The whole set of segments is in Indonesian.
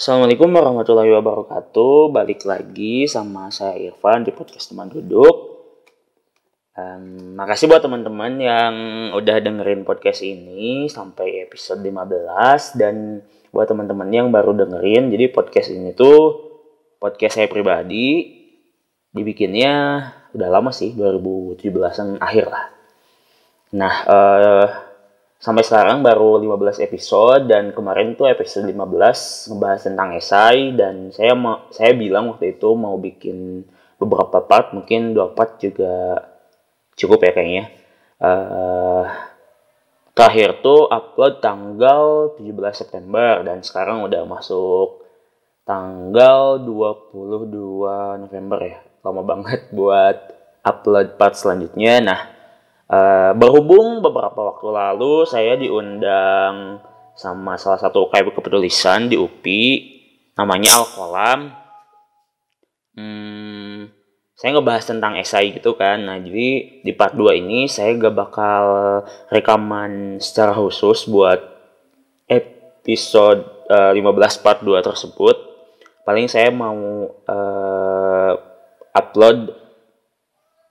Assalamualaikum warahmatullahi wabarakatuh. Balik lagi sama saya Irfan di podcast teman duduk. Um, makasih buat teman-teman yang udah dengerin podcast ini sampai episode 15 dan buat teman-teman yang baru dengerin. Jadi podcast ini tuh podcast saya pribadi dibikinnya udah lama sih 2017an akhir lah. Nah, uh, sampai sekarang baru 15 episode dan kemarin tuh episode 15 ngebahas tentang esai dan saya mau saya bilang waktu itu mau bikin beberapa part mungkin dua part juga cukup ya kayaknya. Uh, terakhir tuh upload tanggal 17 September dan sekarang udah masuk tanggal 22 November ya. Lama banget buat upload part selanjutnya. Nah Uh, berhubung beberapa waktu lalu saya diundang sama salah satu UKM kepedulisan di UPI namanya Alkolam. Hmm, saya ngebahas tentang esai gitu kan. Nah, jadi di part 2 ini saya gak bakal rekaman secara khusus buat episode uh, 15 part 2 tersebut. Paling saya mau uh, upload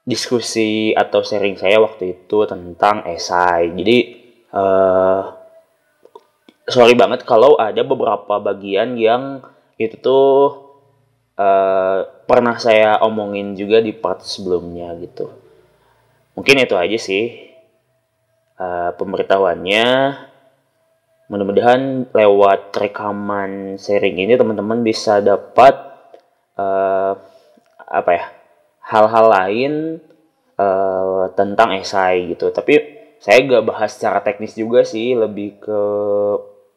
diskusi atau sharing saya waktu itu tentang esai. Jadi uh, sorry banget kalau ada beberapa bagian yang itu tuh uh, pernah saya omongin juga di part sebelumnya gitu. Mungkin itu aja sih uh, pemberitahuannya. Mudah-mudahan lewat rekaman sharing ini teman-teman bisa dapat uh, apa ya hal-hal lain uh, tentang esai gitu. Tapi saya gak bahas secara teknis juga sih, lebih ke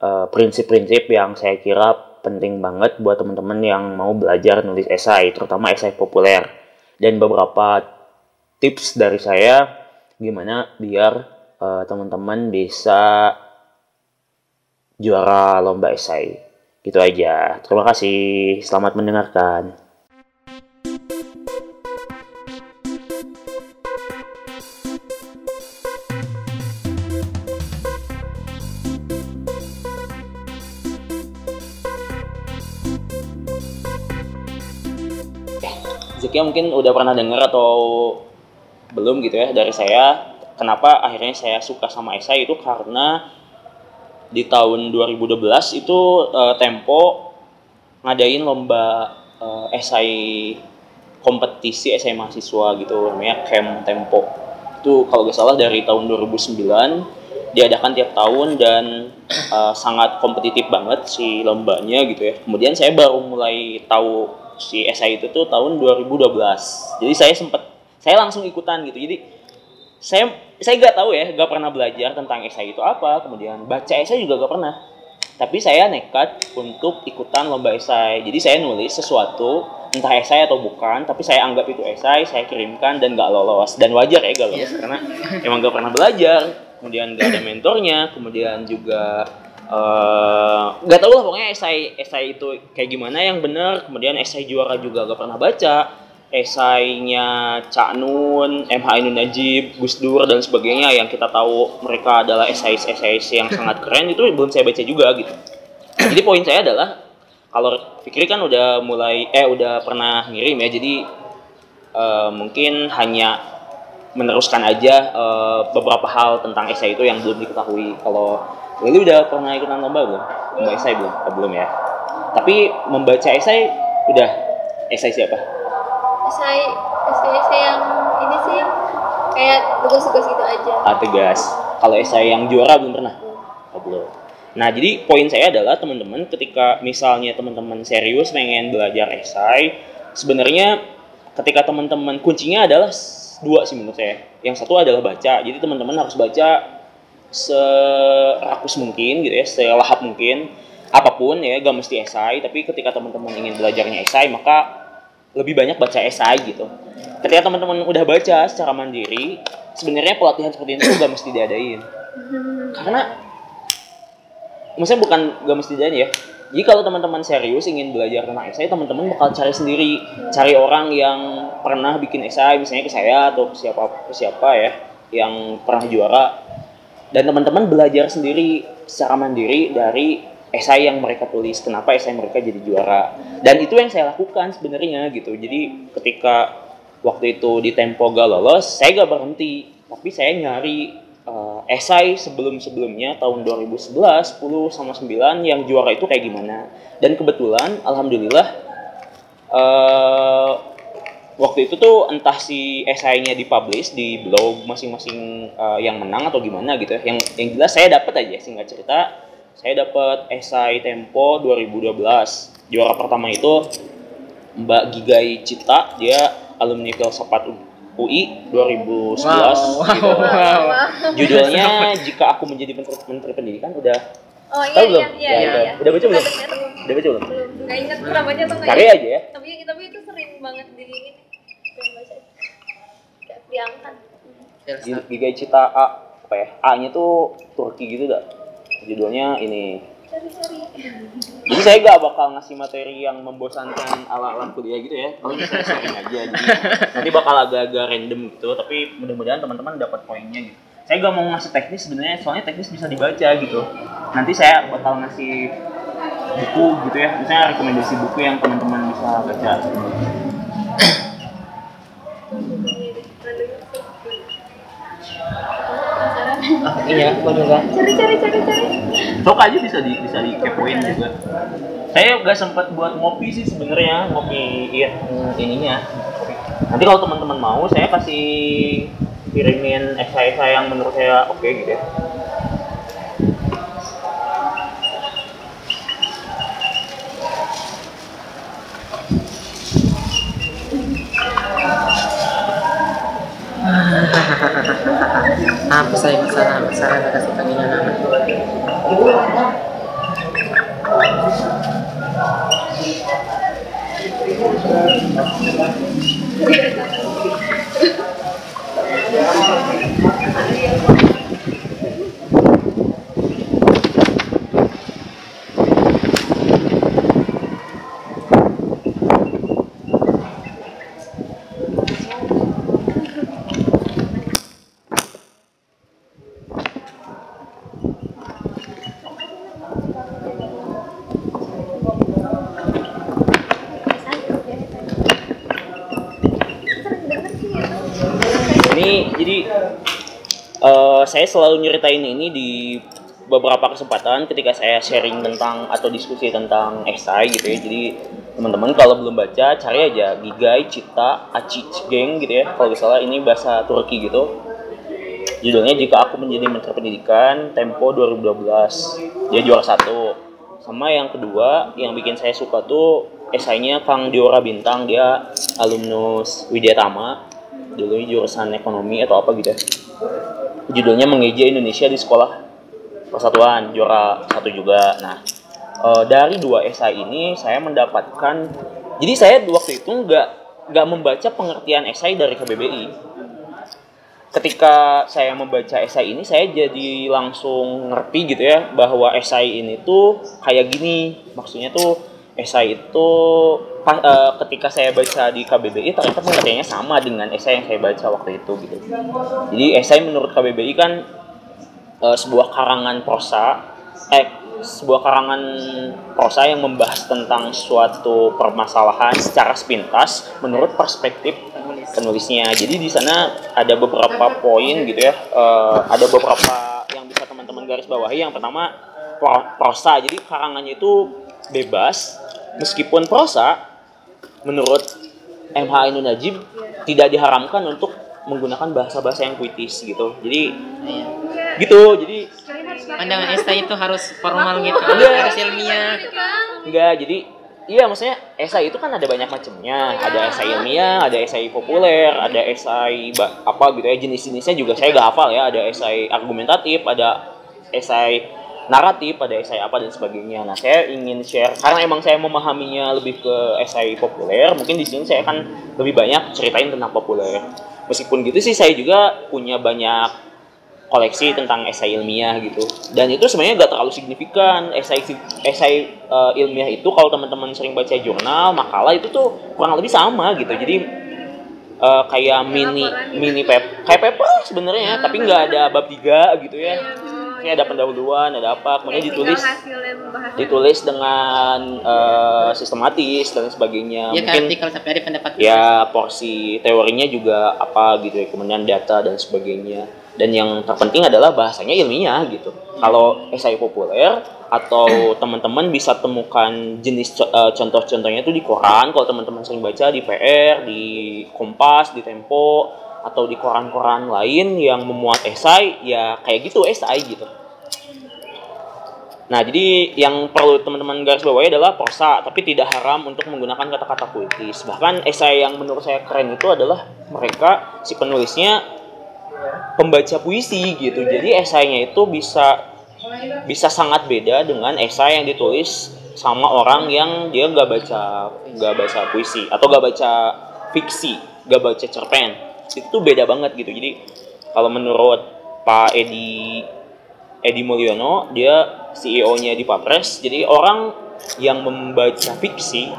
eh, prinsip-prinsip uh, yang saya kira penting banget buat teman-teman yang mau belajar nulis esai, terutama esai populer. Dan beberapa tips dari saya gimana biar uh, teman-teman bisa juara lomba esai. Gitu aja. Terima kasih. Selamat mendengarkan. Zekia mungkin udah pernah dengar atau belum gitu ya dari saya kenapa akhirnya saya suka sama esai itu karena di tahun 2012 itu uh, Tempo ngadain lomba uh, esai kompetisi esai mahasiswa gitu namanya Camp Tempo. Itu kalau gak salah dari tahun 2009 diadakan tiap tahun dan uh, sangat kompetitif banget si lombanya gitu ya. Kemudian saya baru mulai tahu si esai itu tuh tahun 2012 jadi saya sempat saya langsung ikutan gitu. Jadi saya saya gak tahu ya gak pernah belajar tentang esai itu apa. Kemudian baca esai juga gak pernah. Tapi saya nekat untuk ikutan lomba esai jadi saya nulis sesuatu entah esai atau bukan tapi saya anggap itu esai saya kirimkan dan gak lolos. Dan wajar ya gak lolos karena emang gak pernah belajar. Kemudian gak ada mentornya kemudian juga uh, nggak tahu lah pokoknya esai esai itu kayak gimana yang benar kemudian esai juara juga gak pernah baca. Esainya Cak Nun, MH Ainun Najib, Gus Dur dan sebagainya. Yang kita tahu mereka adalah esai-esai yang sangat keren. Itu belum saya baca juga gitu. Jadi poin saya adalah kalau Fikri kan udah mulai eh udah pernah ngirim ya. Jadi uh, mungkin hanya meneruskan aja uh, beberapa hal tentang esai itu yang belum diketahui. Kalau Lili udah pernah ikutan lomba belum? Lomba esai belum? Oh, belum ya. Tapi membaca esai udah esai siapa? Esai esai esai yang ini sih kayak tugas-tugas gitu aja. Ah tugas. Kalau esai yang juara belum pernah? Oh, belum. Nah, jadi poin saya adalah teman-teman ketika misalnya teman-teman serius pengen belajar esai, sebenarnya ketika teman-teman kuncinya adalah dua sih menurut saya. Yang satu adalah baca. Jadi teman-teman harus baca serakus mungkin gitu ya, selahap mungkin apa pun ya, gak mesti esai, tapi ketika teman-teman ingin belajarnya esai, maka lebih banyak baca esai gitu. Ketika teman-teman udah baca secara mandiri, sebenarnya pelatihan seperti itu gak mesti diadain. Karena maksudnya bukan gak mesti diadain ya. Jadi kalau teman-teman serius ingin belajar tentang esai, teman-teman bakal cari sendiri, cari orang yang pernah bikin esai, misalnya ke saya atau ke siapa ke siapa ya, yang pernah juara dan teman-teman belajar sendiri secara mandiri dari esai yang mereka tulis. Kenapa esai mereka jadi juara? Dan itu yang saya lakukan sebenarnya gitu. Jadi ketika waktu itu di tempo gak lolos saya gak berhenti. Tapi saya nyari uh, esai sebelum-sebelumnya tahun 2011, 10 sama 9 yang juara itu kayak gimana. Dan kebetulan alhamdulillah uh, waktu itu tuh entah si esainya dipublish di blog masing-masing uh, yang menang atau gimana gitu ya. Yang yang jelas saya dapat aja singkat cerita saya dapat esai Tempo 2012. Juara pertama itu Mbak Gigai Cita, dia alumni filsafat UI 2011 wow, gitu. wow, wow. Judulnya jika aku menjadi menteri, menteri pendidikan udah Oh iya, iya, iya, ya, iya, iya. Udah baca belum? Udah baca belum? Belum. Gak ingat namanya tuh Cari aja ya. Tapi tapi itu sering banget di ini. baca. Diangkat. Giga Cita A apa ya? A-nya tuh Turki gitu dah. Judulnya ini jadi saya gak bakal ngasih materi yang membosankan ala-ala kuliah gitu ya. Kalau bisa saya sharing aja. Jadi nanti bakal agak-agak random gitu, tapi mudah-mudahan teman-teman dapat poinnya gitu. Saya gak mau ngasih teknis sebenarnya, soalnya teknis bisa dibaca gitu. Nanti saya bakal ngasih buku gitu ya, misalnya rekomendasi buku yang teman-teman bisa baca. Oh, iya, juga. Cari cari cari cari. Sok aja bisa di bisa dikepoin juga. Saya gak sempat buat ngopi sih sebenarnya ngopi iya, ininya. Nanti kalau teman-teman mau saya kasih kirimin esai-esai yang menurut saya oke okay, gitu ya. apa saya masalah masalah kasih panggilan nama uh, saya selalu nyeritain ini di beberapa kesempatan ketika saya sharing tentang atau diskusi tentang esai gitu ya. Jadi teman-teman kalau belum baca cari aja Gigai Cita Acic Geng gitu ya. Kalau salah ini bahasa Turki gitu. Judulnya Jika Aku Menjadi Menteri Pendidikan Tempo 2012. Dia juara satu. Sama yang kedua yang bikin saya suka tuh esainya Kang Diora Bintang dia alumnus Widya Tama dulu jurusan ekonomi atau apa gitu ya judulnya mengeja Indonesia di sekolah persatuan juara satu juga. Nah e, dari dua esai ini saya mendapatkan jadi saya waktu itu nggak nggak membaca pengertian esai dari KBBI ketika saya membaca esai ini saya jadi langsung ngerti gitu ya bahwa esai ini tuh kayak gini. Maksudnya tuh esai itu pas, uh, ketika saya baca di KBBI ternyata pengertiannya sama dengan esai yang saya baca waktu itu gitu. Jadi esai menurut KBBI kan uh, sebuah karangan prosa eh sebuah karangan prosa yang membahas tentang suatu permasalahan secara sepintas menurut perspektif penulisnya. Jadi di sana ada beberapa poin gitu ya. Uh, ada beberapa yang bisa teman-teman garis bawahi. Yang pertama prosa. Jadi karangannya itu bebas meskipun prosa menurut MH Ainun Najib tidak diharamkan untuk menggunakan bahasa-bahasa yang puitis gitu. Jadi iya. gitu. Jadi pandangan esai itu harus formal gitu. Enggak. Harus ilmiah. Enggak, jadi Iya, maksudnya esai itu kan ada banyak macamnya. Ada esai ilmiah, ada esai populer, ada esai apa gitu ya jenis-jenisnya juga saya gak hafal ya. Ada esai argumentatif, ada esai naratif, pada esai apa dan sebagainya. Nah, saya ingin share karena emang saya memahaminya lebih ke esai populer, mungkin di sini saya akan lebih banyak ceritain tentang populer. Meskipun gitu sih saya juga punya banyak koleksi tentang esai ilmiah gitu. Dan itu sebenarnya gak terlalu signifikan. Esai esai uh, ilmiah itu kalau teman-teman sering baca jurnal, makalah itu tuh kurang lebih sama gitu. Jadi uh, kayak mini mini pep kayak paper sebenarnya, tapi nggak ada bab tiga gitu ya. Maksudnya ada pendahuluan, ada apa, kemudian Kayak ditulis ditulis dengan eh, sistematis dan sebagainya. Ya Mungkin artikel sampai ada pendapat. ya porsi teorinya juga apa gitu ya, kemudian data dan sebagainya. Dan yang terpenting adalah bahasanya ilmiah gitu. Kalau esai populer atau teman-teman bisa temukan jenis co- eh, contoh-contohnya itu di koran. Kalau teman-teman sering baca di PR, di Kompas, di Tempo, atau di koran-koran lain yang memuat esai, ya kayak gitu esai gitu. Nah, jadi yang perlu teman-teman garis bawahi adalah prosa, tapi tidak haram untuk menggunakan kata-kata puitis. Bahkan esai yang menurut saya keren itu adalah mereka si penulisnya pembaca puisi gitu. Jadi esainya itu bisa bisa sangat beda dengan esai yang ditulis sama orang yang dia nggak baca nggak baca puisi atau nggak baca fiksi, nggak baca cerpen. Itu beda banget gitu. Jadi kalau menurut Pak Edi Edi Mulyono, dia CEO-nya di Papres. Jadi orang yang membaca fiksi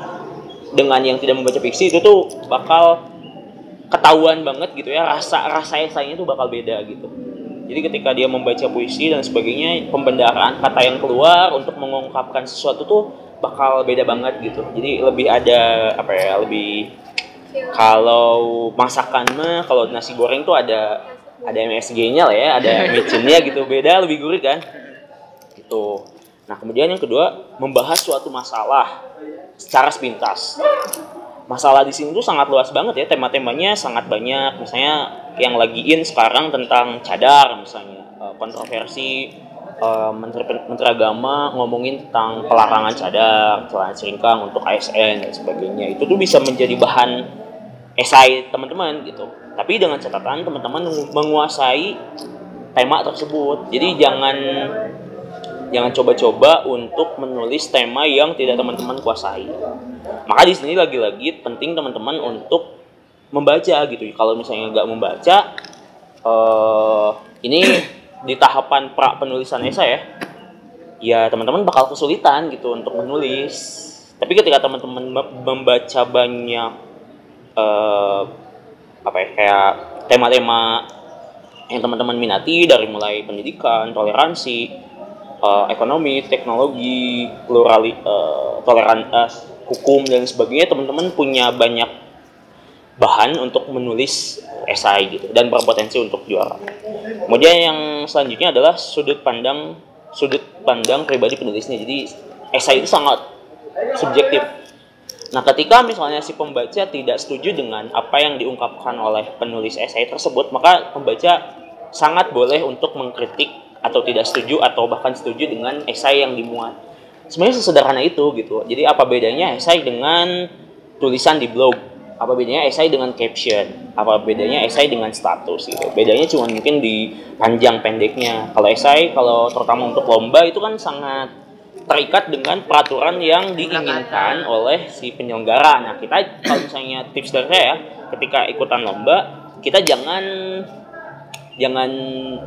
dengan yang tidak membaca fiksi itu tuh bakal ketahuan banget gitu ya rasa rasa esainya tuh bakal beda gitu. Jadi ketika dia membaca puisi dan sebagainya, pembendaharaan kata yang keluar untuk mengungkapkan sesuatu tuh bakal beda banget gitu. Jadi lebih ada apa ya, lebih kalau masakan mah kalau nasi goreng tuh ada ada MSG-nya lah ya, ada micinnya gitu, beda lebih gurih kan? Gitu. Nah, kemudian yang kedua, membahas suatu masalah secara sepintas. Masalah di sini tuh sangat luas banget ya, tema-temanya sangat banyak. Misalnya yang lagi in sekarang tentang cadar misalnya, Eh, kontroversi eh, menteri menteri agama ngomongin tentang pelarangan cadar, celana cingkrang untuk ASN dan sebagainya. Itu tuh bisa menjadi bahan esai teman-teman gitu. Tapi dengan catatan teman-teman menguasai tema tersebut. Jadi jangan jangan coba-coba untuk menulis tema yang tidak teman-teman kuasai. Maka di sini lagi-lagi penting teman-teman untuk membaca gitu. Kalau misalnya nggak membaca, eh ini di tahapan pra penulisan esai ya, ya teman-teman bakal kesulitan gitu untuk menulis. Tapi ketika teman-teman mem- membaca banyak eh, apa ya kayak tema-tema yang teman-teman minati dari mulai pendidikan, toleransi, eh, ekonomi, teknologi, plurali, eh, toleran, eh, hukum dan sebagainya, teman-teman punya banyak bahan untuk menulis esai gitu dan berpotensi untuk juara. Kemudian yang selanjutnya adalah sudut pandang sudut pandang pribadi penulisnya. Jadi esai itu sangat subjektif. Nah, ketika misalnya si pembaca tidak setuju dengan apa yang diungkapkan oleh penulis esai tersebut, maka pembaca sangat boleh untuk mengkritik atau tidak setuju atau bahkan setuju dengan esai yang dimuat. Sebenarnya sesederhana itu gitu. Jadi apa bedanya esai dengan tulisan di blog? Apa bedanya esai dengan caption? Apa bedanya esai dengan status gitu? Bedanya cuma mungkin di panjang pendeknya. Kalau esai kalau terutama untuk lomba itu kan sangat terikat dengan peraturan yang diinginkan oleh si penyelenggara. Nah, kita kalau misalnya tips dari saya, ketika ikutan lomba, kita jangan jangan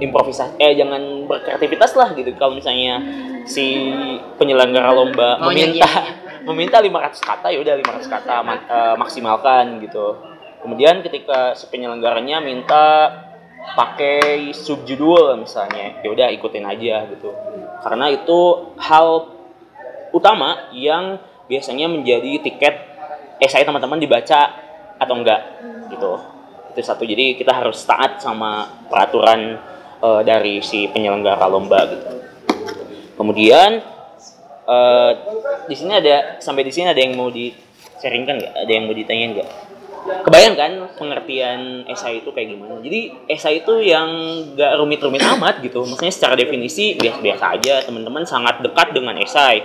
improvisasi, eh jangan berkreativitas lah gitu. Kalau misalnya si penyelenggara lomba Maunya meminta iya, meminta 500 kata ya udah 500 kata ma- eh, maksimalkan gitu. Kemudian ketika si penyelenggaranya minta pakai subjudul misalnya, ya udah ikutin aja gitu. Karena itu hal utama yang biasanya menjadi tiket esai teman-teman dibaca atau enggak gitu. Itu satu. Jadi kita harus taat sama peraturan eh, dari si penyelenggara lomba gitu. Kemudian eh, di sini ada sampai di sini ada yang mau di sharingkan nggak? Ada yang mau ditanyain nggak? Kebayang kan pengertian esai itu kayak gimana? Jadi esai itu yang gak rumit-rumit amat gitu. Maksudnya secara definisi biasa-biasa aja. Teman-teman sangat dekat dengan esai.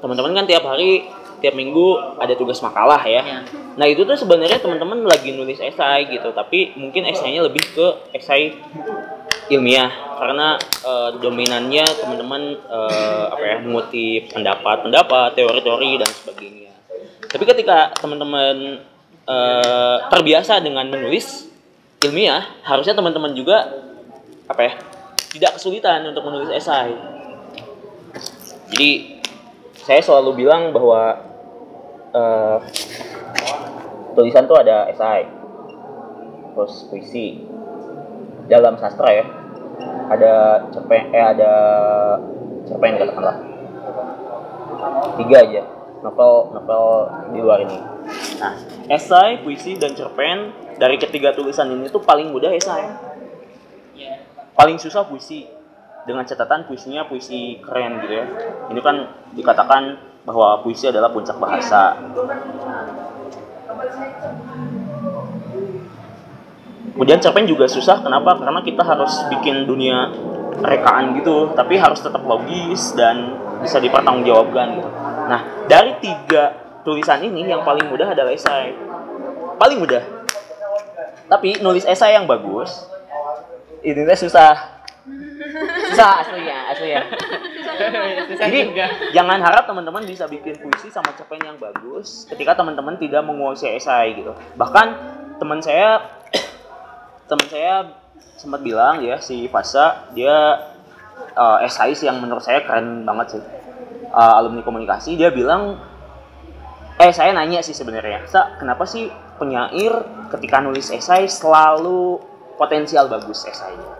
Teman-teman kan tiap hari, tiap minggu ada tugas makalah ya. Ya. Nah itu tuh sebenarnya teman-teman lagi nulis esai gitu. Tapi mungkin esainya lebih ke esai ilmiah karena eh, dominannya teman-teman eh, apa ya mengutip pendapat-pendapat, teori-teori dan sebagainya. Tapi ketika teman-teman eh, terbiasa dengan menulis ilmiah, harusnya teman-teman juga apa ya tidak kesulitan untuk menulis esai. Jadi saya selalu bilang bahwa eh, tulisan tuh ada esai, terus puisi. Dalam sastra ya ada cerpen eh ada cerpen katakanlah. Tiga aja novel novel di luar ini. Nah esai puisi dan cerpen dari ketiga tulisan ini tuh paling mudah esai. Paling susah puisi. Dengan catatan puisinya puisi keren gitu ya. Ini kan dikatakan bahwa puisi adalah puncak bahasa. Kemudian cerpen juga susah, kenapa? Karena kita harus bikin dunia rekaan gitu, tapi harus tetap logis dan bisa dipertanggungjawabkan gitu. Nah, dari tiga tulisan ini yang paling mudah adalah esai. Paling mudah. Tapi nulis esai yang bagus, ini teh susah. Susah asli ya, asli ya. Susah Jadi juga. jangan harap teman-teman bisa bikin puisi sama cerpen yang bagus ketika teman-teman tidak menguasai esai gitu. Bahkan teman saya teman saya sempat bilang ya si Fasa dia uh, esais yang menurut saya keren banget sih. Uh, alumni komunikasi dia bilang eh saya nanya sih sebenarnya, Sa, kenapa sih penyair ketika nulis esai selalu potensial bagus esainya?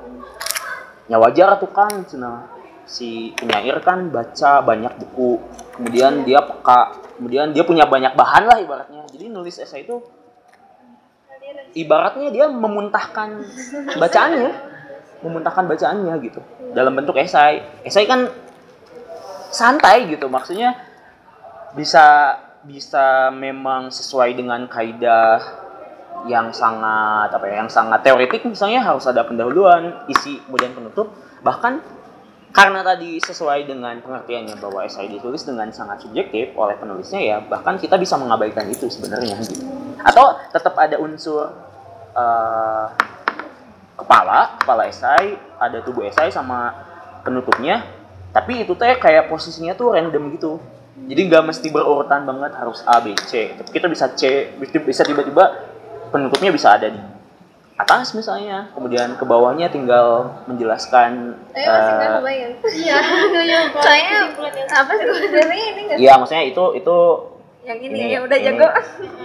Ya wajar tuh kan, cina si penyair kan baca banyak buku, kemudian dia peka, kemudian dia punya banyak bahan lah ibaratnya. Jadi nulis esai itu ibaratnya dia memuntahkan bacaannya, memuntahkan bacaannya gitu dalam bentuk esai. Esai kan santai gitu, maksudnya bisa bisa memang sesuai dengan kaidah yang sangat apa ya, yang sangat teoretik misalnya harus ada pendahuluan, isi kemudian penutup. Bahkan karena tadi sesuai dengan pengertiannya bahwa esai ditulis dengan sangat subjektif oleh penulisnya ya, bahkan kita bisa mengabaikan itu sebenarnya gitu. Atau tetap ada unsur eh, kepala, kepala esai, ada tubuh esai sama penutupnya. Tapi itu teh kayak posisinya tuh random gitu. Jadi nggak mesti berurutan banget harus A, B, C. Tapi kita bisa C, bisa tiba-tiba penutupnya bisa ada di atas misalnya, kemudian ke bawahnya tinggal menjelaskan Saya masih nggak eh, kebayang. Iya, Saya apa sih sebenarnya ini nggak? Iya, maksudnya itu itu Yang ini, Ini, ya udah ini. jago.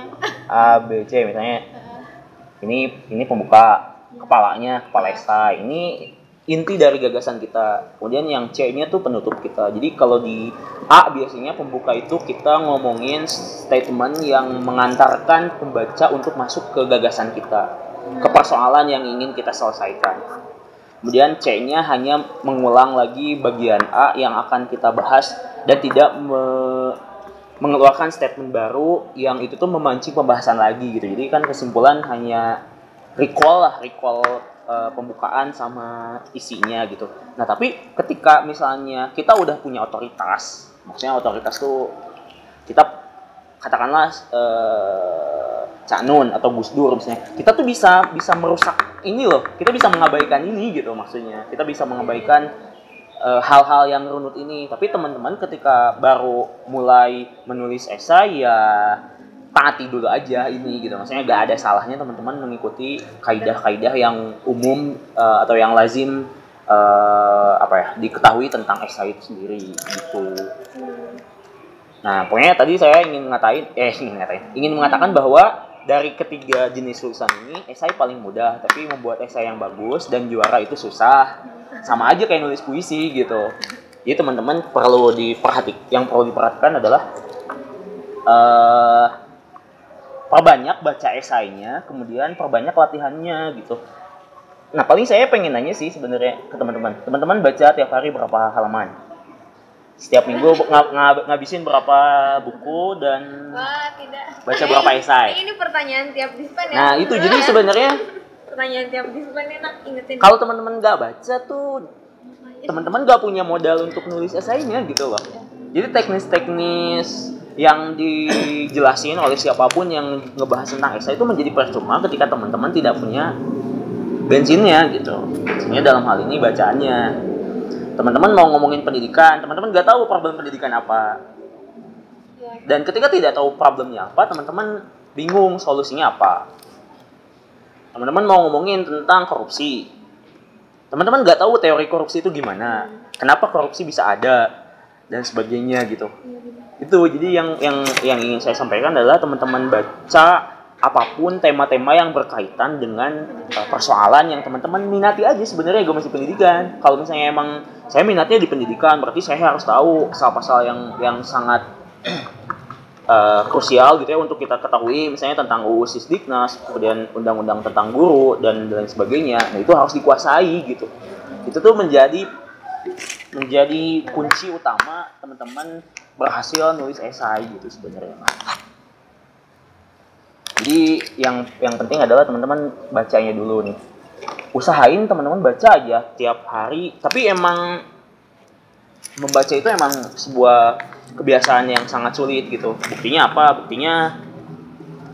A, B, C misalnya. Ini ini pembuka kepalanya, kepala esai. Ini inti dari gagasan kita. Kemudian yang C-nya tuh penutup kita. Jadi kalau di A biasanya pembuka itu kita ngomongin statement yang mengantarkan pembaca untuk masuk ke gagasan kita, ke persoalan yang ingin kita selesaikan. Kemudian C-nya hanya mengulang lagi bagian A yang akan kita bahas dan tidak me- mengeluarkan statement baru yang itu tuh memancing pembahasan lagi gitu. Jadi kan kesimpulan hanya recall lah, recall eh, pembukaan sama isinya gitu. Nah, tapi ketika misalnya kita udah punya otoritas, maksudnya otoritas tuh kita katakanlah eh, Cak Nun atau Gus Dur misalnya, kita tuh bisa bisa merusak ini loh. Kita bisa mengabaikan ini gitu maksudnya. Kita bisa mengabaikan eh, hal-hal yang runut ini. Tapi teman-teman ketika baru mulai menulis esai ya taati dulu aja ini gitu. Maksudnya gak ada salahnya teman-teman mengikuti kaidah-kaidah yang umum eh, atau yang lazim eh, apa ya diketahui tentang esai sendiri gitu. Nah, pokoknya tadi saya ingin ngatain, eh ingin ngatain, ingin mengatakan bahwa dari ketiga jenis tulisan ini, esai paling mudah, tapi membuat esai yang bagus dan juara itu susah. Sama aja kayak nulis puisi gitu. Jadi teman-teman perlu diperhatikan, yang perlu diperhatikan adalah eh perbanyak baca esainya, kemudian perbanyak latihannya gitu. Nah, paling saya pengen nanya sih sebenarnya ke teman-teman. Teman-teman baca tiap hari berapa halaman? Setiap minggu ng- ng- ngabisin berapa buku dan Wah, tidak. baca berapa esai? Ini pertanyaan tiap dispen ya. Nah, itu jadi sebenarnya pertanyaan tiap dispen enak ingetin. kalau teman-teman nggak baca tuh teman-teman nggak punya modal untuk nulis esainya gitu loh. Jadi teknis-teknis yang dijelasin oleh siapa pun yang ngebahas tentang esai itu menjadi percuma ketika teman-teman tidak punya bensinnya gitu. Bensinnya dalam hal ini bacaannya. Teman-teman mau ngomongin pendidikan, teman-teman nggak tahu problem pendidikan apa. Dan ketika tidak tahu problemnya apa, teman-teman bingung solusinya apa. Teman-teman mau ngomongin tentang korupsi, teman-teman nggak tahu teori korupsi itu gimana kenapa korupsi bisa ada dan sebagainya gitu itu jadi yang yang yang ingin saya sampaikan adalah teman-teman baca apa pun tema-tema yang berkaitan dengan uh, persoalan yang teman-teman minati aja sebenarnya gue masih pendidikan. Kalau misalnya emang saya minatnya di pendidikan berarti saya harus tahu pasal-pasal yang yang sangat uh, krusial gitu ya untuk kita ketahui misalnya tentang UU Sisdiknas kemudian undang-undang tentang guru dan lain sebagainya. Nah itu harus dikuasai gitu. Itu tuh menjadi menjadi kunci utama teman-teman berhasil nulis esai gitu sebenarnya jadi yang yang penting adalah teman-teman bacanya dulu nih. Usahain teman-teman baca aja tiap hari. Tapi emang membaca itu emang sebuah kebiasaan yang sangat sulit gitu. Buktinya apa? Buktinya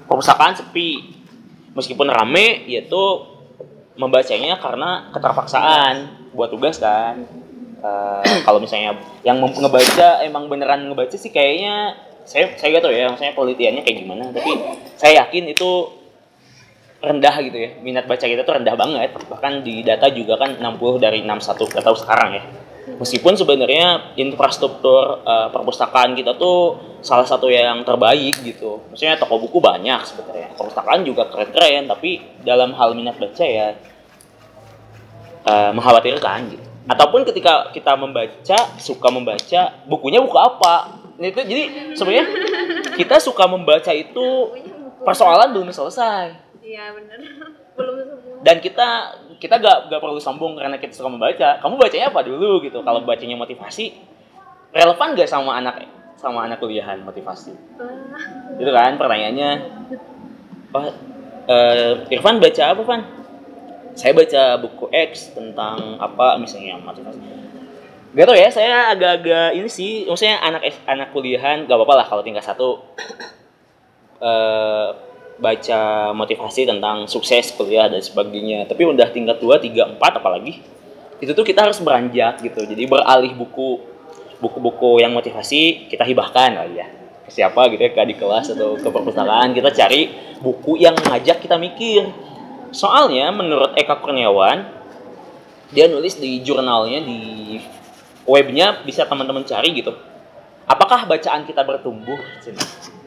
perpustakaan sepi. Meskipun rame yaitu membacanya karena keterpaksaan buat tugas kan uh, kalau misalnya yang ngebaca emang beneran ngebaca sih kayaknya saya saya gak tahu ya maksudnya penelitiannya kayak gimana tapi saya yakin itu rendah gitu ya. Minat baca kita tuh rendah banget. Bahkan di data juga kan 60 dari 61 gak tahu sekarang ya. Meskipun sebenarnya infrastruktur uh, perpustakaan kita tuh salah satu yang terbaik gitu. Maksudnya toko buku banyak sebenarnya. Perpustakaan juga keren-keren tapi dalam hal minat baca ya uh, mengkhawatirkan gitu ataupun ketika kita membaca suka membaca bukunya buku apa? Itu jadi sebenarnya kita suka membaca itu persoalan belum selesai. Iya benar belum semua. Dan kita kita gak gak perlu sombong karena kita suka membaca. Kamu bacanya apa dulu gitu? Kalau bacanya motivasi relevan gak sama anak sama anak kuliahan motivasi? Itu kan pertanyaannya. Oh, eh, Irfan baca apa Van saya baca buku X tentang apa misalnya motivasi Gak tau ya, saya agak-agak ini sih, maksudnya anak anak kuliahan gak apa-apa lah kalau tingkat satu eh, baca motivasi tentang sukses kuliah dan sebagainya. Tapi udah tingkat 2, 3, 4 apalagi itu tuh kita harus beranjak gitu. Jadi beralih buku buku-buku yang motivasi kita hibahkan kali ya ke siapa gitu ya ke di kelas atau ke perpustakaan kita cari buku yang ngajak kita mikir. Soalnya menurut Eka Kurniawan dia nulis di jurnalnya di webnya bisa teman-teman cari gitu. Apakah bacaan kita bertumbuh?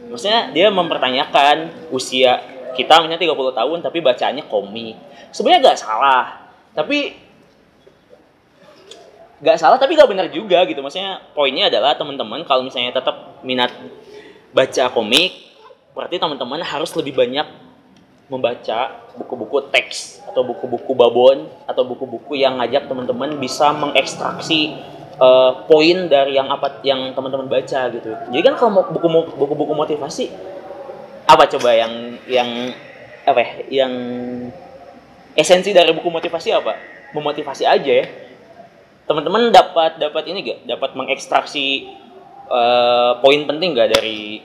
Maksudnya dia mempertanyakan usia kita misalnya 30 tahun tapi bacaannya komik. Sebenarnya gak salah tapi gak salah tapi gak benar juga gitu. Maksudnya poinnya adalah teman-teman kalau misalnya tetap minat baca komik berarti teman-teman harus lebih banyak membaca buku-buku teks atau buku-buku babon atau buku-buku yang ngajak teman-teman bisa mengekstraksi uh, poin dari yang apa yang teman-teman baca gitu. Jadi kan kalau buku buku-buku motivasi apa coba yang yang apa ya, yang esensi dari buku motivasi apa? Memotivasi aja ya. Teman-teman dapat dapat ini gak? Dapat mengekstraksi uh, poin penting gak dari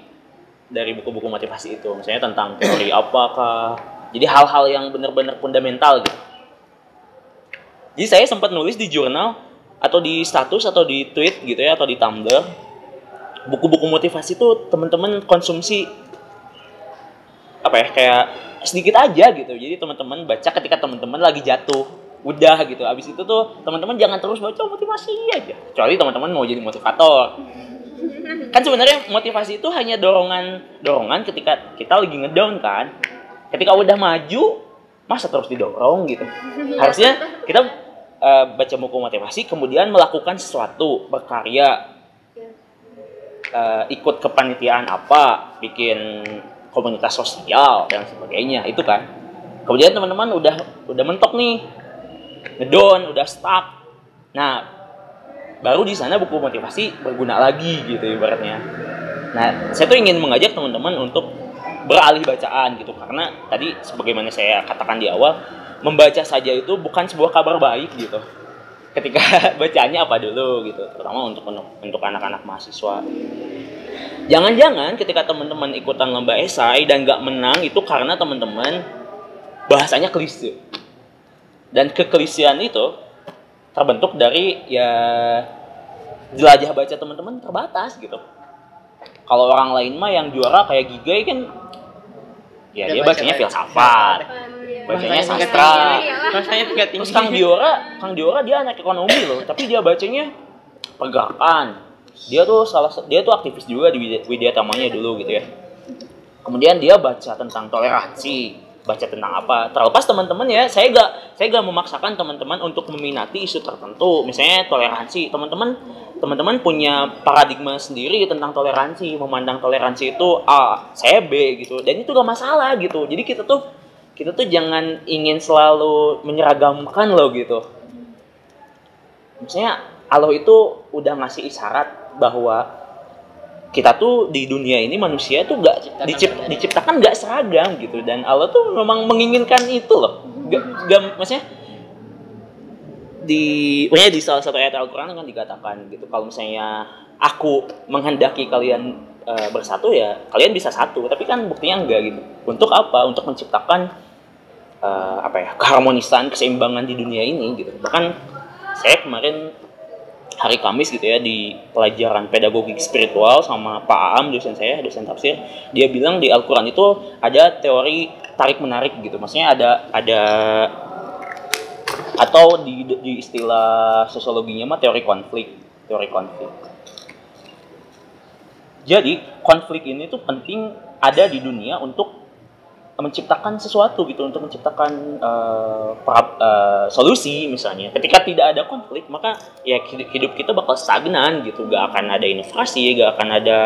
dari buku-buku motivasi itu? Misalnya tentang teori apakah? Jadi hal-hal yang benar-benar fundamental gitu. Jadi saya sempat nulis di jurnal atau di status atau di tweet gitu ya atau di Tumblr buku-buku motivasi itu teman-teman konsumsi apa ya kayak sedikit aja gitu jadi teman-teman baca ketika teman-teman lagi jatuh udah gitu abis itu tuh teman-teman jangan terus baca motivasi aja kecuali teman-teman mau jadi motivator kan sebenarnya motivasi itu hanya dorongan dorongan ketika kita lagi ngedown kan. Ketika udah maju masa terus didorong gitu. Harusnya kita uh, baca buku motivasi kemudian melakukan sesuatu berkarya. Uh, ikut kepanitiaan apa bikin komunitas sosial dan sebagainya. Itu kan. Kemudian teman-teman udah udah mentok nih. Ngedon udah stuck. Nah baru di sana buku motivasi berguna lagi gitu ibaratnya. Nah saya tuh ingin mengajak teman-teman untuk beralih bacaan gitu. Karena tadi sebagaimana saya katakan di awal membaca saja itu bukan sebuah kabar baik gitu. Ketika bacaannya apa dulu gitu. Terutama untuk untuk anak-anak mahasiswa. Jangan-jangan ketika teman-teman ikutan lomba esai dan nggak menang itu karena teman-teman bahasanya klise. Dan kekelisian itu terbentuk dari ya jelajah baca teman-teman terbatas gitu. Kalau orang lain mah yang juara kayak Gigai kan ya dia bacanya filsafat. Bacanya sastra. saya tingkat tinggi terus Kang Diora Kang Diora dia anak ekonomi loh tapi dia bacanya pergerakan. Dia tuh salah dia tuh aktivis juga di Widya Tamanya dulu gitu ya. Kemudian dia baca tentang toleransi baca tentang apa. Terlepas teman-teman ya. Saya gak saya gak memaksakan teman-teman untuk meminati isu tertentu. Misalnya toleransi. Teman-teman teman-teman punya paradigma sendiri tentang toleransi. Memandang toleransi itu A saya B gitu. Dan itu gak masalah gitu. Jadi kita tuh kita tuh jangan ingin selalu menyeragamkan loh gitu. Misalnya Allah itu udah ngasih isyarat bahwa kita tuh di dunia ini manusia tuh gak Diciptakan dicip, berbeda. diciptakan gak seragam gitu. Dan Allah tuh memang menginginkan itu loh. Gak, gak maksudnya di maksudnya di salah satu ayat Al-Quran kan dikatakan gitu kalau misalnya aku menghendaki kalian eh, bersatu ya kalian bisa satu tapi kan buktinya enggak gitu. Untuk apa? Untuk menciptakan eh, apa ya keharmonisan keseimbangan di dunia ini gitu. Bahkan saya kemarin hari Kamis gitu ya di pelajaran pedagogik spiritual sama Pak Aam dosen saya dosen tafsir dia bilang di Al-Qur'an itu ada teori tarik menarik gitu. Maksudnya ada ada atau di, di istilah sosiologinya mah teori konflik teori konflik. Jadi konflik ini tuh penting ada di dunia untuk menciptakan sesuatu gitu untuk menciptakan eh, pra- eh, solusi misalnya. Ketika tidak ada konflik maka ya hidup, kita bakal stagnan gitu. Gak akan ada inovasi gak akan ada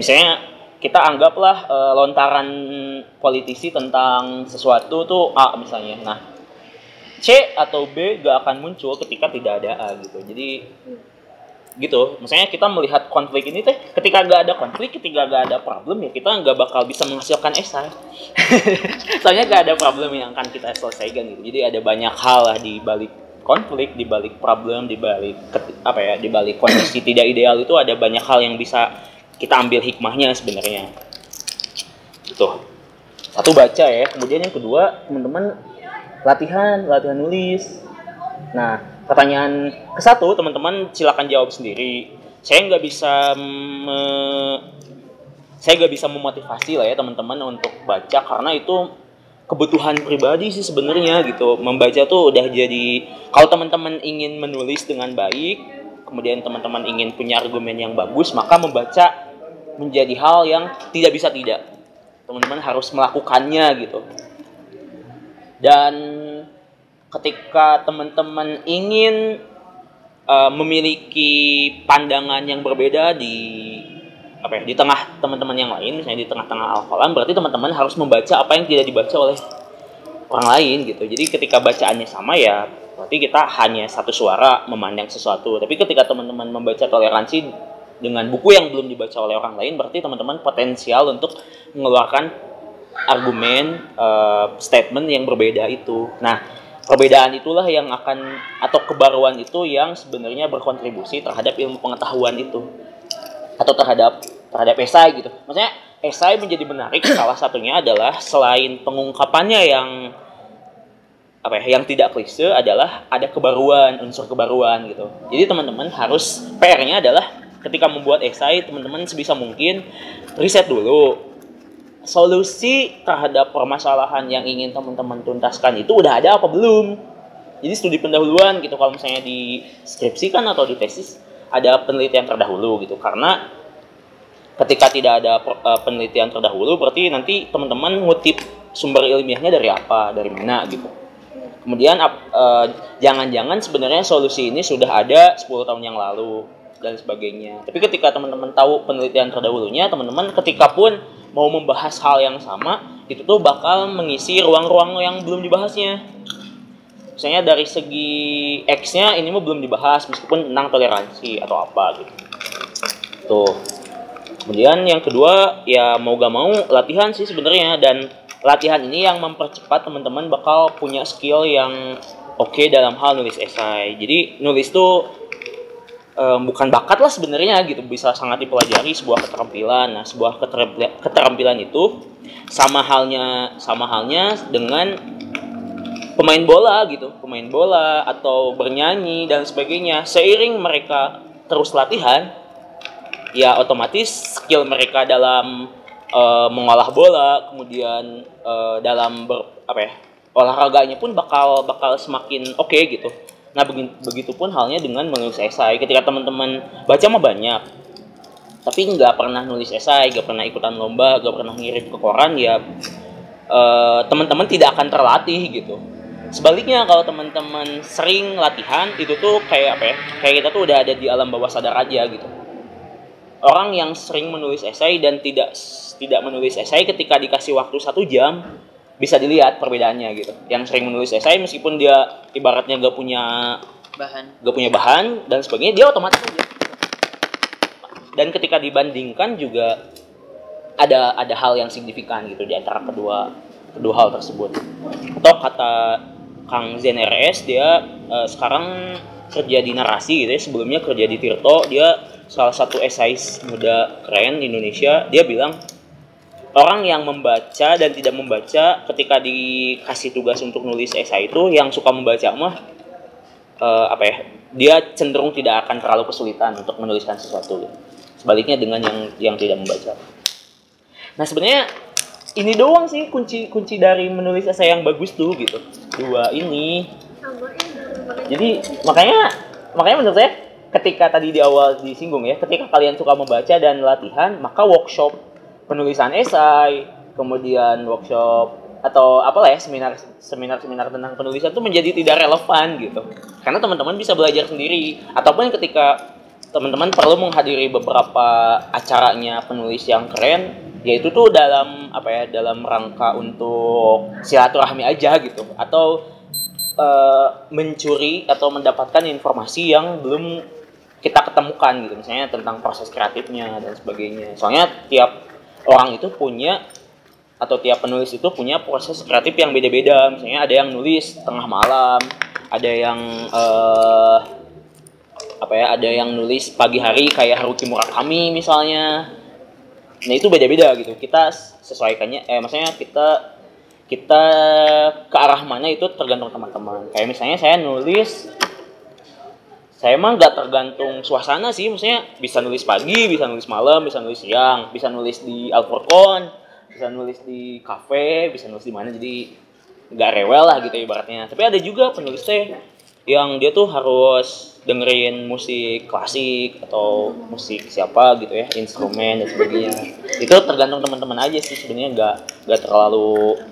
misalnya kita anggaplah eh, lontaran politisi tentang sesuatu tuh A misalnya. Nah C atau B gak akan muncul ketika tidak ada A gitu. Jadi gitu. Misalnya kita melihat konflik ini teh ketika gak ada konflik ketika gak ada problem ya kita nggak bakal bisa menghasilkan esai. Soalnya gak ada problem yang akan kita selesaikan gitu. Jadi ada banyak hal lah di balik konflik di balik problem di balik apa ya di balik kondisi tidak ideal itu ada banyak hal yang bisa kita ambil hikmahnya sebenarnya. Itu satu baca ya kemudian yang kedua teman-teman latihan latihan nulis. Nah pertanyaan ke satu teman-teman silakan jawab sendiri. Saya nggak bisa me- saya nggak bisa memotivasi lah ya teman-teman untuk baca karena itu kebutuhan pribadi sih sebenarnya gitu. Membaca tuh udah jadi kalau teman-teman ingin menulis dengan baik kemudian teman-teman ingin punya argumen yang bagus maka membaca menjadi hal yang tidak bisa tidak. Teman-teman harus melakukannya gitu. Dan ketika teman-teman ingin uh, memiliki pandangan yang berbeda di apa ya di tengah teman-teman yang lain misalnya di tengah-tengah al berarti teman-teman harus membaca apa yang tidak dibaca oleh orang lain gitu. Jadi ketika bacaannya sama ya berarti kita hanya satu suara memandang sesuatu. Tapi ketika teman-teman membaca toleransi dengan buku yang belum dibaca oleh orang lain berarti teman-teman potensial untuk mengeluarkan argumen eh, statement yang berbeda itu. Nah perbedaan itulah yang akan atau kebaruan itu yang sebenarnya berkontribusi terhadap ilmu pengetahuan itu atau terhadap terhadap esai gitu. Maksudnya esai menjadi menarik salah satunya adalah selain pengungkapannya yang apa ya yang tidak klise adalah ada kebaruan unsur kebaruan gitu. Jadi teman-teman harus PR-nya adalah ketika membuat esai teman-teman sebisa mungkin riset dulu solusi terhadap permasalahan yang ingin teman-teman tuntaskan itu udah ada apa belum? Jadi studi pendahuluan gitu kalau misalnya di skripsi kan atau di tesis ada penelitian terdahulu gitu. Karena ketika tidak ada eh, penelitian terdahulu berarti nanti teman-teman ngutip sumber ilmiahnya dari apa dari mana gitu. Kemudian eh, jangan-jangan sebenarnya solusi ini sudah ada 10 tahun yang lalu dan sebagainya tapi ketika teman-teman tahu penelitian terdahulunya teman-teman ketika pun mau membahas hal yang sama itu tuh bakal mengisi ruang-ruang yang belum dibahasnya misalnya dari segi X-nya ini mah belum dibahas meskipun tentang toleransi atau apa gitu. Tuh. Kemudian yang kedua ya mau gak mau latihan sih sebenarnya dan latihan ini yang mempercepat teman-teman bakal punya skill yang oke dalam hal nulis esai. Jadi nulis tuh eh, bukan bakat lah sebenarnya gitu bisa sangat dipelajari sebuah keterampilan. Nah, sebuah keterampilan, itu sama halnya sama halnya dengan pemain bola gitu, pemain bola atau bernyanyi dan sebagainya. Seiring mereka terus latihan, ya otomatis skill mereka dalam eh, mengolah bola, kemudian eh, dalam ber, apa ya olahraganya pun bakal bakal semakin oke gitu. Nah begi- begitupun halnya dengan menulis esai. Ketika teman-teman baca mah banyak, tapi nggak pernah nulis esai nggak pernah ikutan lomba nggak pernah ngirim ke koran ya eh, teman-teman tidak akan terlatih gitu. Sebaliknya kalau teman-teman sering latihan itu tuh kayak apa ya kayak kita tuh udah ada di alam bawah sadar aja gitu. Orang yang sering menulis esai dan tidak tidak menulis esai ketika dikasih waktu satu jam bisa dilihat perbedaannya gitu. Yang sering menulis esai meskipun dia ibaratnya gak punya bahan. gak punya bahan dan sebagainya dia otomatis aja. Dan ketika dibandingkan juga ada ada hal yang signifikan gitu di antara kedua kedua hal tersebut. Atau kata Kang Zen RS dia eh, sekarang kerja di narasi gitu ya. Sebelumnya kerja di Tirto dia salah satu esais muda keren di Indonesia. Dia bilang orang yang membaca dan tidak membaca ketika dikasih tugas untuk nulis esai itu yang suka membaca mah eh, apa ya dia cenderung tidak akan terlalu kesulitan untuk menuliskan sesuatu. Sebaliknya dengan yang yang tidak membaca. Nah sebenarnya ini doang sih kunci kunci dari menulis esai yang bagus tuh gitu. Dua ini. Jadi makanya makanya menurut saya ketika tadi di awal disinggung ya ketika kalian suka membaca dan latihan maka workshop penulisan esai kemudian workshop atau apalah ya seminar seminar seminar tentang penulisan itu menjadi tidak relevan gitu. Karena teman-teman bisa belajar sendiri. Ataupun ketika teman-teman perlu menghadiri beberapa acaranya penulis yang keren yaitu tuh dalam apa ya dalam rangka untuk silaturahmi aja gitu. Atau eh, mencuri atau mendapatkan informasi yang belum kita ketemukan gitu. Misalnya tentang proses kreatifnya dan sebagainya. Soalnya tiap orang itu punya atau tiap penulis itu punya proses kreatif yang beda-beda. Misalnya ada yang nulis tengah malam ada yang eh, apa ya ada yang nulis pagi hari kayak Haruki Murakami misalnya. Nah itu beda-beda gitu. Kita sesuaikannya eh maksudnya kita kita ke arah mana itu tergantung teman-teman. Kayak misalnya saya nulis saya emang nggak tergantung suasana sih maksudnya bisa nulis pagi bisa nulis malam bisa nulis siang bisa nulis di Alforcon bisa nulis di kafe bisa nulis di mana jadi nggak rewel lah gitu ibaratnya. Tapi ada juga penulis teh yang dia tuh harus dengerin musik klasik atau musik siapa gitu ya instrumen dan sebagainya. Itu tergantung teman-teman aja sih sebenarnya nggak nggak terlalu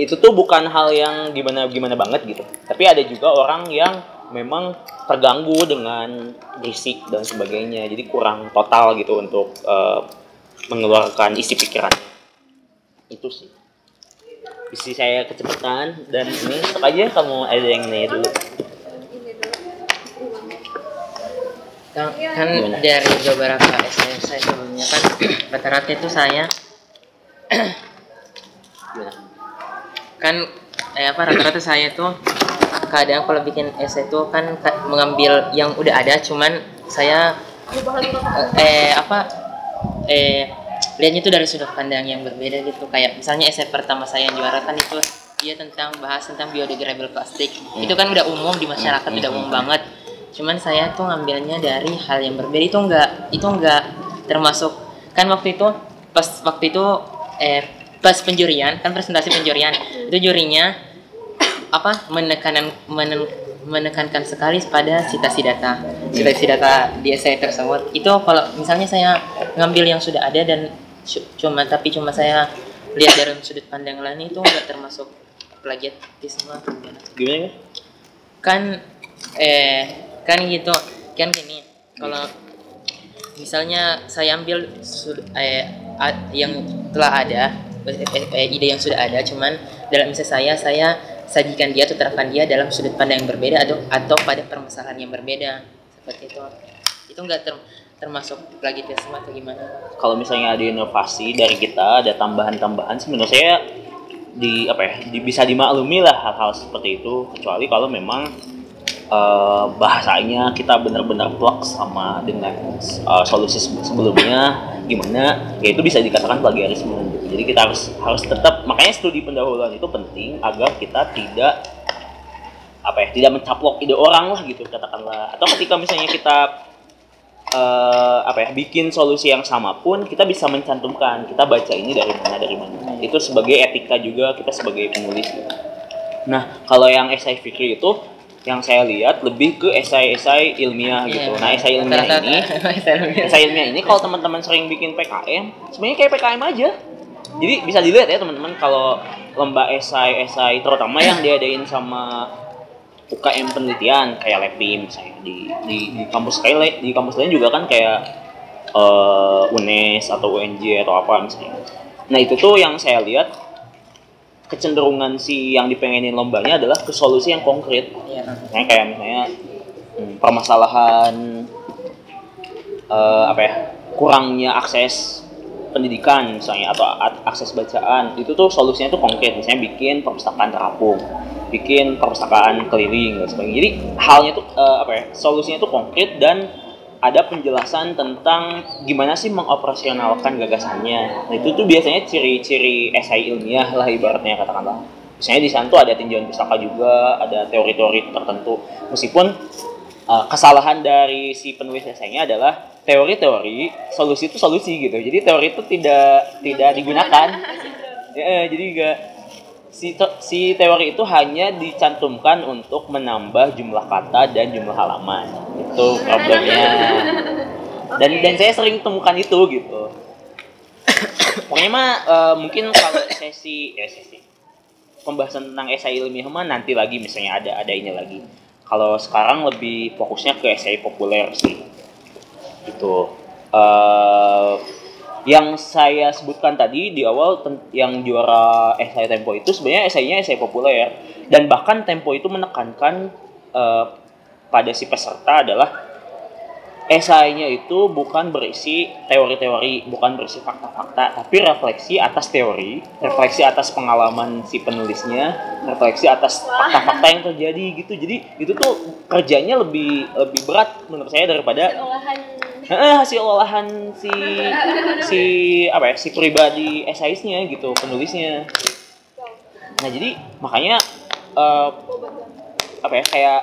itu tuh bukan hal yang gimana gimana banget gitu. Tapi ada juga orang yang memang terganggu dengan berisik dan sebagainya. Jadi kurang total gitu untuk eh, mengeluarkan isi pikiran. Itu sih. Isi saya kecepatan dan ini tetap aja kamu ada yang nih dulu. Ini dulu. kan, kan Gimana? dari beberapa essay saya sebelumnya kan rata-rata itu saya kan eh apa rata-rata saya tuh kadang kalau bikin essay itu kan ka- mengambil yang udah ada cuman saya eh, eh apa eh lihatnya itu dari sudut pandang yang berbeda gitu. Kayak misalnya essay pertama saya yang juara kan itu dia tentang bahas tentang biodegradable plastik. Itu kan udah umum di masyarakat Hmm, udah hmm, umum hmm. banget. Cuman saya tuh ngambilnya dari hal yang berbeda. Itu enggak itu enggak termasuk kan waktu itu pas waktu itu eh pas penjurian kan presentasi penjurian. Itu jurinya apa menekanan menen- menekankan sekali pada citasi data. Citasi data di essay tersebut. Itu kalau misalnya saya ngambil yang sudah ada dan cu- cuma tapi cuma saya lihat dari sudut pandang lain itu enggak termasuk plagiatisme. Atau gimana gimana kan eh kan gitu. Kan gini kalau misalnya saya ambil eh, yang telah ada eh, eh, eh, ide yang sudah ada cuman dalam misalnya saya saya sajikan dia atau terapkan dia dalam sudut pandang yang berbeda atau atau pada permasalahan yang berbeda. Seperti itu. Itu enggak ter- termasuk plagiatisme atau gimana? Kalau misalnya ada inovasi dari kita ada tambahan-tambahan menurut saya di apa ya di- bisa dimaklumi lah hal-hal seperti itu. Kecuali kalau memang eh, bahasanya kita benar-benar plek sama dengan eh, solusi se- sebelumnya. Gimana? Ya itu bisa dikatakan plagiarisme gitu. jadi kita harus harus tetap makanya studi pendahuluan itu penting agar kita tidak apa ya tidak mencaplok ide orang lah gitu katakanlah. Atau ketika misalnya kita eh, apa ya bikin solusi yang sama pun kita bisa mencantumkan kita baca ini dari mana dari mana. Itu sebagai etika juga kita sebagai penulis. Nah kalau yang esai fikri itu yang saya lihat lebih ke esai-esai ilmiah Iya, gitu. Nah, esai ilmiah ini esai ilmiah. esai ilmiah ini kalau teman-teman sering bikin PKM, sebenarnya kayak PKM aja. Jadi bisa dilihat ya teman-teman kalau lomba esai-esai terutama yang diadain sama UKM penelitian kayak LabPim misalnya di di, di kampus kayak di kampus lain juga kan kayak eh, UNES atau UNJ atau apa misalnya. Nah itu tuh yang saya lihat kecenderungan si yang dipengenin lombanya adalah ke solusi yang konkret. Iya. Misalnya kayak misalnya hmm, permasalahan eh, apa ya kurangnya akses pendidikan misalnya atau akses bacaan itu tuh solusinya tuh konkret misalnya bikin perpustakaan terapung bikin perpustakaan keliling dan sebagainya jadi halnya tuh eh, apa ya solusinya tuh konkret dan ada penjelasan tentang gimana sih mengoperasionalkan gagasannya. Nah itu tuh biasanya ciri-ciri esai ilmiah lah ibaratnya katakanlah. Misalnya di sana tuh ada tinjauan pustaka juga ada teori-teori tertentu. Meskipun uh, kesalahan dari si penulis esainya adalah teori-teori solusi itu solusi gitu. Jadi teori itu tidak tidak digunakan. Ya, jadi enggak si si teori itu hanya dicantumkan untuk menambah jumlah kata dan jumlah halaman. Itu problemnya. Dan dan saya sering temukan itu gitu. Pokoknya mah eh, mungkin kalau sesi ya sesi pembahasan tentang esai ilmiah mah nanti lagi misalnya ada ada ini lagi. Kalau sekarang lebih fokusnya ke esai populer sih. Itu eh yang saya sebutkan tadi di awal yang juara esai Tempo itu sebenarnya esainya esai populer dan bahkan Tempo itu menekankan eh, pada si peserta adalah esainya itu bukan berisi teori-teori, bukan berisi fakta-fakta, tapi refleksi atas teori, refleksi atas pengalaman si penulisnya, refleksi atas fakta-fakta yang terjadi gitu. Jadi itu tuh kerjanya lebih lebih berat menurut saya daripada Heeh, hasil olahan si si apa ya si pribadi esaisnya gitu penulisnya. Nah jadi makanya eh, apa ya kayak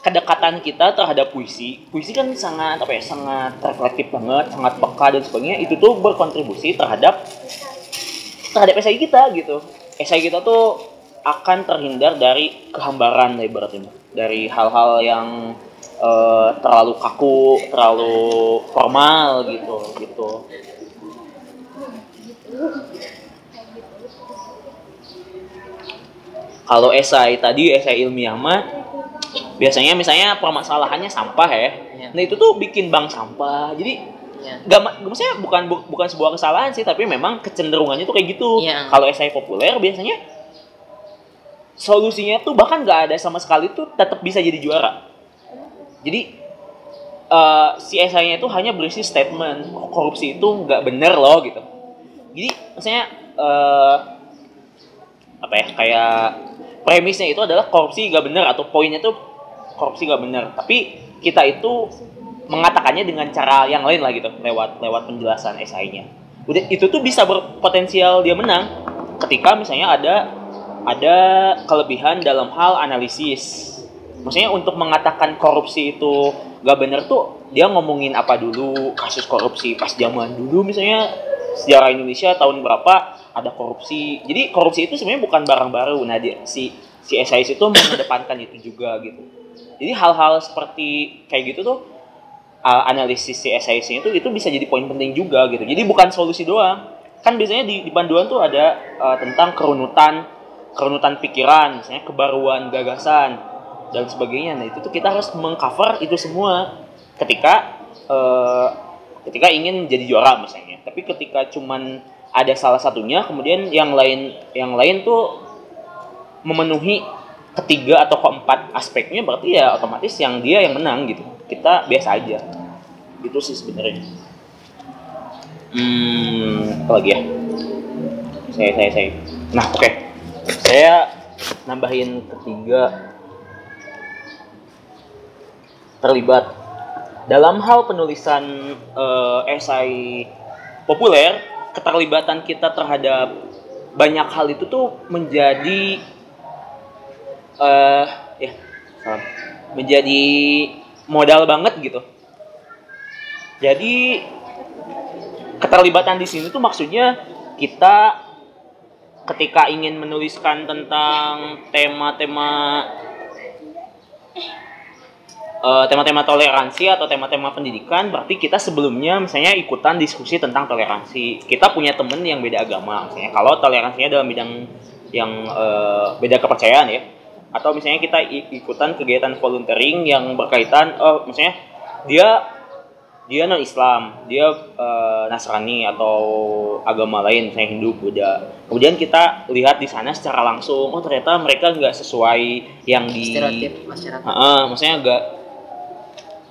kedekatan kita terhadap puisi puisi kan sangat apa ya sangat reflektif banget sangat peka dan sebagainya itu tuh berkontribusi terhadap terhadap esai kita gitu. Esai kita tuh akan terhindar dari kehambaran ibaratnya dari hal-hal yang eh, terlalu kaku terlalu formal gitu gitu kalau esai tadi esai ilmiah mah biasanya misalnya permasalahannya sampah ya Iya. nah itu tuh bikin bank sampah jadi Iya. Gak, ma- maksudnya bukan bu- bukan sebuah kesalahan sih, tapi memang kecenderungannya tuh kayak gitu. Iya. Kalau esai populer biasanya solusinya tuh bahkan nggak ada sama sekali tuh tetap bisa jadi juara. Jadi eh, si esainya itu hanya berisi statement "Oh, korupsi itu nggak bener loh gitu. Jadi maksudnya eh, apa ya kayak premisnya itu adalah korupsi nggak bener atau poinnya tuh korupsi nggak bener. Tapi kita itu mengatakannya dengan cara yang lain lah gitu lewat lewat penjelasan esainya. Udah itu tuh bisa berpotensial dia menang ketika misalnya ada ada kelebihan dalam hal analisis. Maksudnya untuk mengatakan korupsi itu gak bener tuh dia ngomongin apa dulu kasus korupsi pas zaman dulu misalnya sejarah Indonesia tahun berapa ada korupsi. Jadi korupsi itu sebenarnya bukan barang baru. Nah dia, si si SIS itu mengedepankan itu juga gitu. Jadi hal-hal seperti kayak gitu tuh uh, analisis si SIS itu itu bisa jadi poin penting juga gitu. Jadi bukan solusi doang. Kan biasanya di, di panduan tuh ada uh, tentang kerunutan kerunutan pikiran, misalnya kebaruan gagasan dan sebagainya. Nah, itu tuh kita harus mengcover itu semua. Ketika uh, ketika ingin jadi juara misalnya. Tapi ketika cuman ada salah satunya kemudian yang lain yang lain tuh memenuhi ketiga atau keempat aspeknya berarti ya otomatis yang dia yang menang gitu. Kita biasa aja. Itu sih sebenarnya. Hmm apa lagi ya? Saya saya saya. Nah oke. Saya nambahin ketiga terlibat dalam hal penulisan eh, esai populer keterlibatan kita terhadap banyak hal itu tuh menjadi eh ya salam. menjadi modal banget gitu. Jadi keterlibatan di sini tuh maksudnya kita ketika ingin menuliskan tentang tema-tema eh, tema-tema toleransi atau tema-tema pendidikan berarti kita sebelumnya misalnya ikutan diskusi tentang toleransi. Kita punya temen yang beda agama misalnya. Kalau toleransinya dalam bidang yang eh, beda kepercayaan ya. Atau misalnya kita ikutan kegiatan volunteering yang berkaitan oh misalnya dia dia non Islam dia eh, Nasrani atau agama lain misalnya Hindu Buddha. Kemudian kita lihat di sana secara langsung oh ternyata mereka nggak sesuai yang di stereotip masyarakat. Heeh, maksudnya agak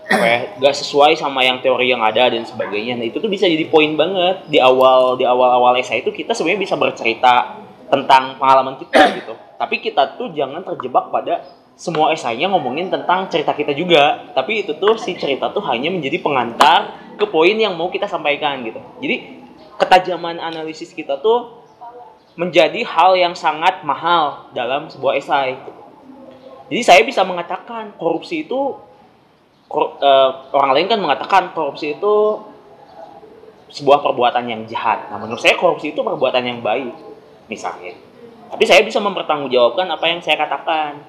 apa ya, gak sesuai sama yang teori yang ada dan sebagainya. Nah itu tuh bisa jadi poin banget di awal di awal awal esai itu kita sebenarnya bisa bercerita tentang pengalaman kita gitu. Tapi kita tuh jangan terjebak pada semua esainya ngomongin tentang cerita kita juga. Tapi itu tuh si cerita tuh hanya menjadi pengantar ke poin yang mau kita sampaikan gitu. Jadi ketajaman analisis kita tuh menjadi hal yang sangat mahal dalam sebuah esai. Jadi saya bisa mengatakan korupsi itu kor- eh, orang lain kan mengatakan korupsi itu sebuah perbuatan yang jahat. Nah, menurut saya korupsi itu perbuatan yang baik, misalnya. Tapi saya bisa mempertanggungjawabkan apa yang saya katakan.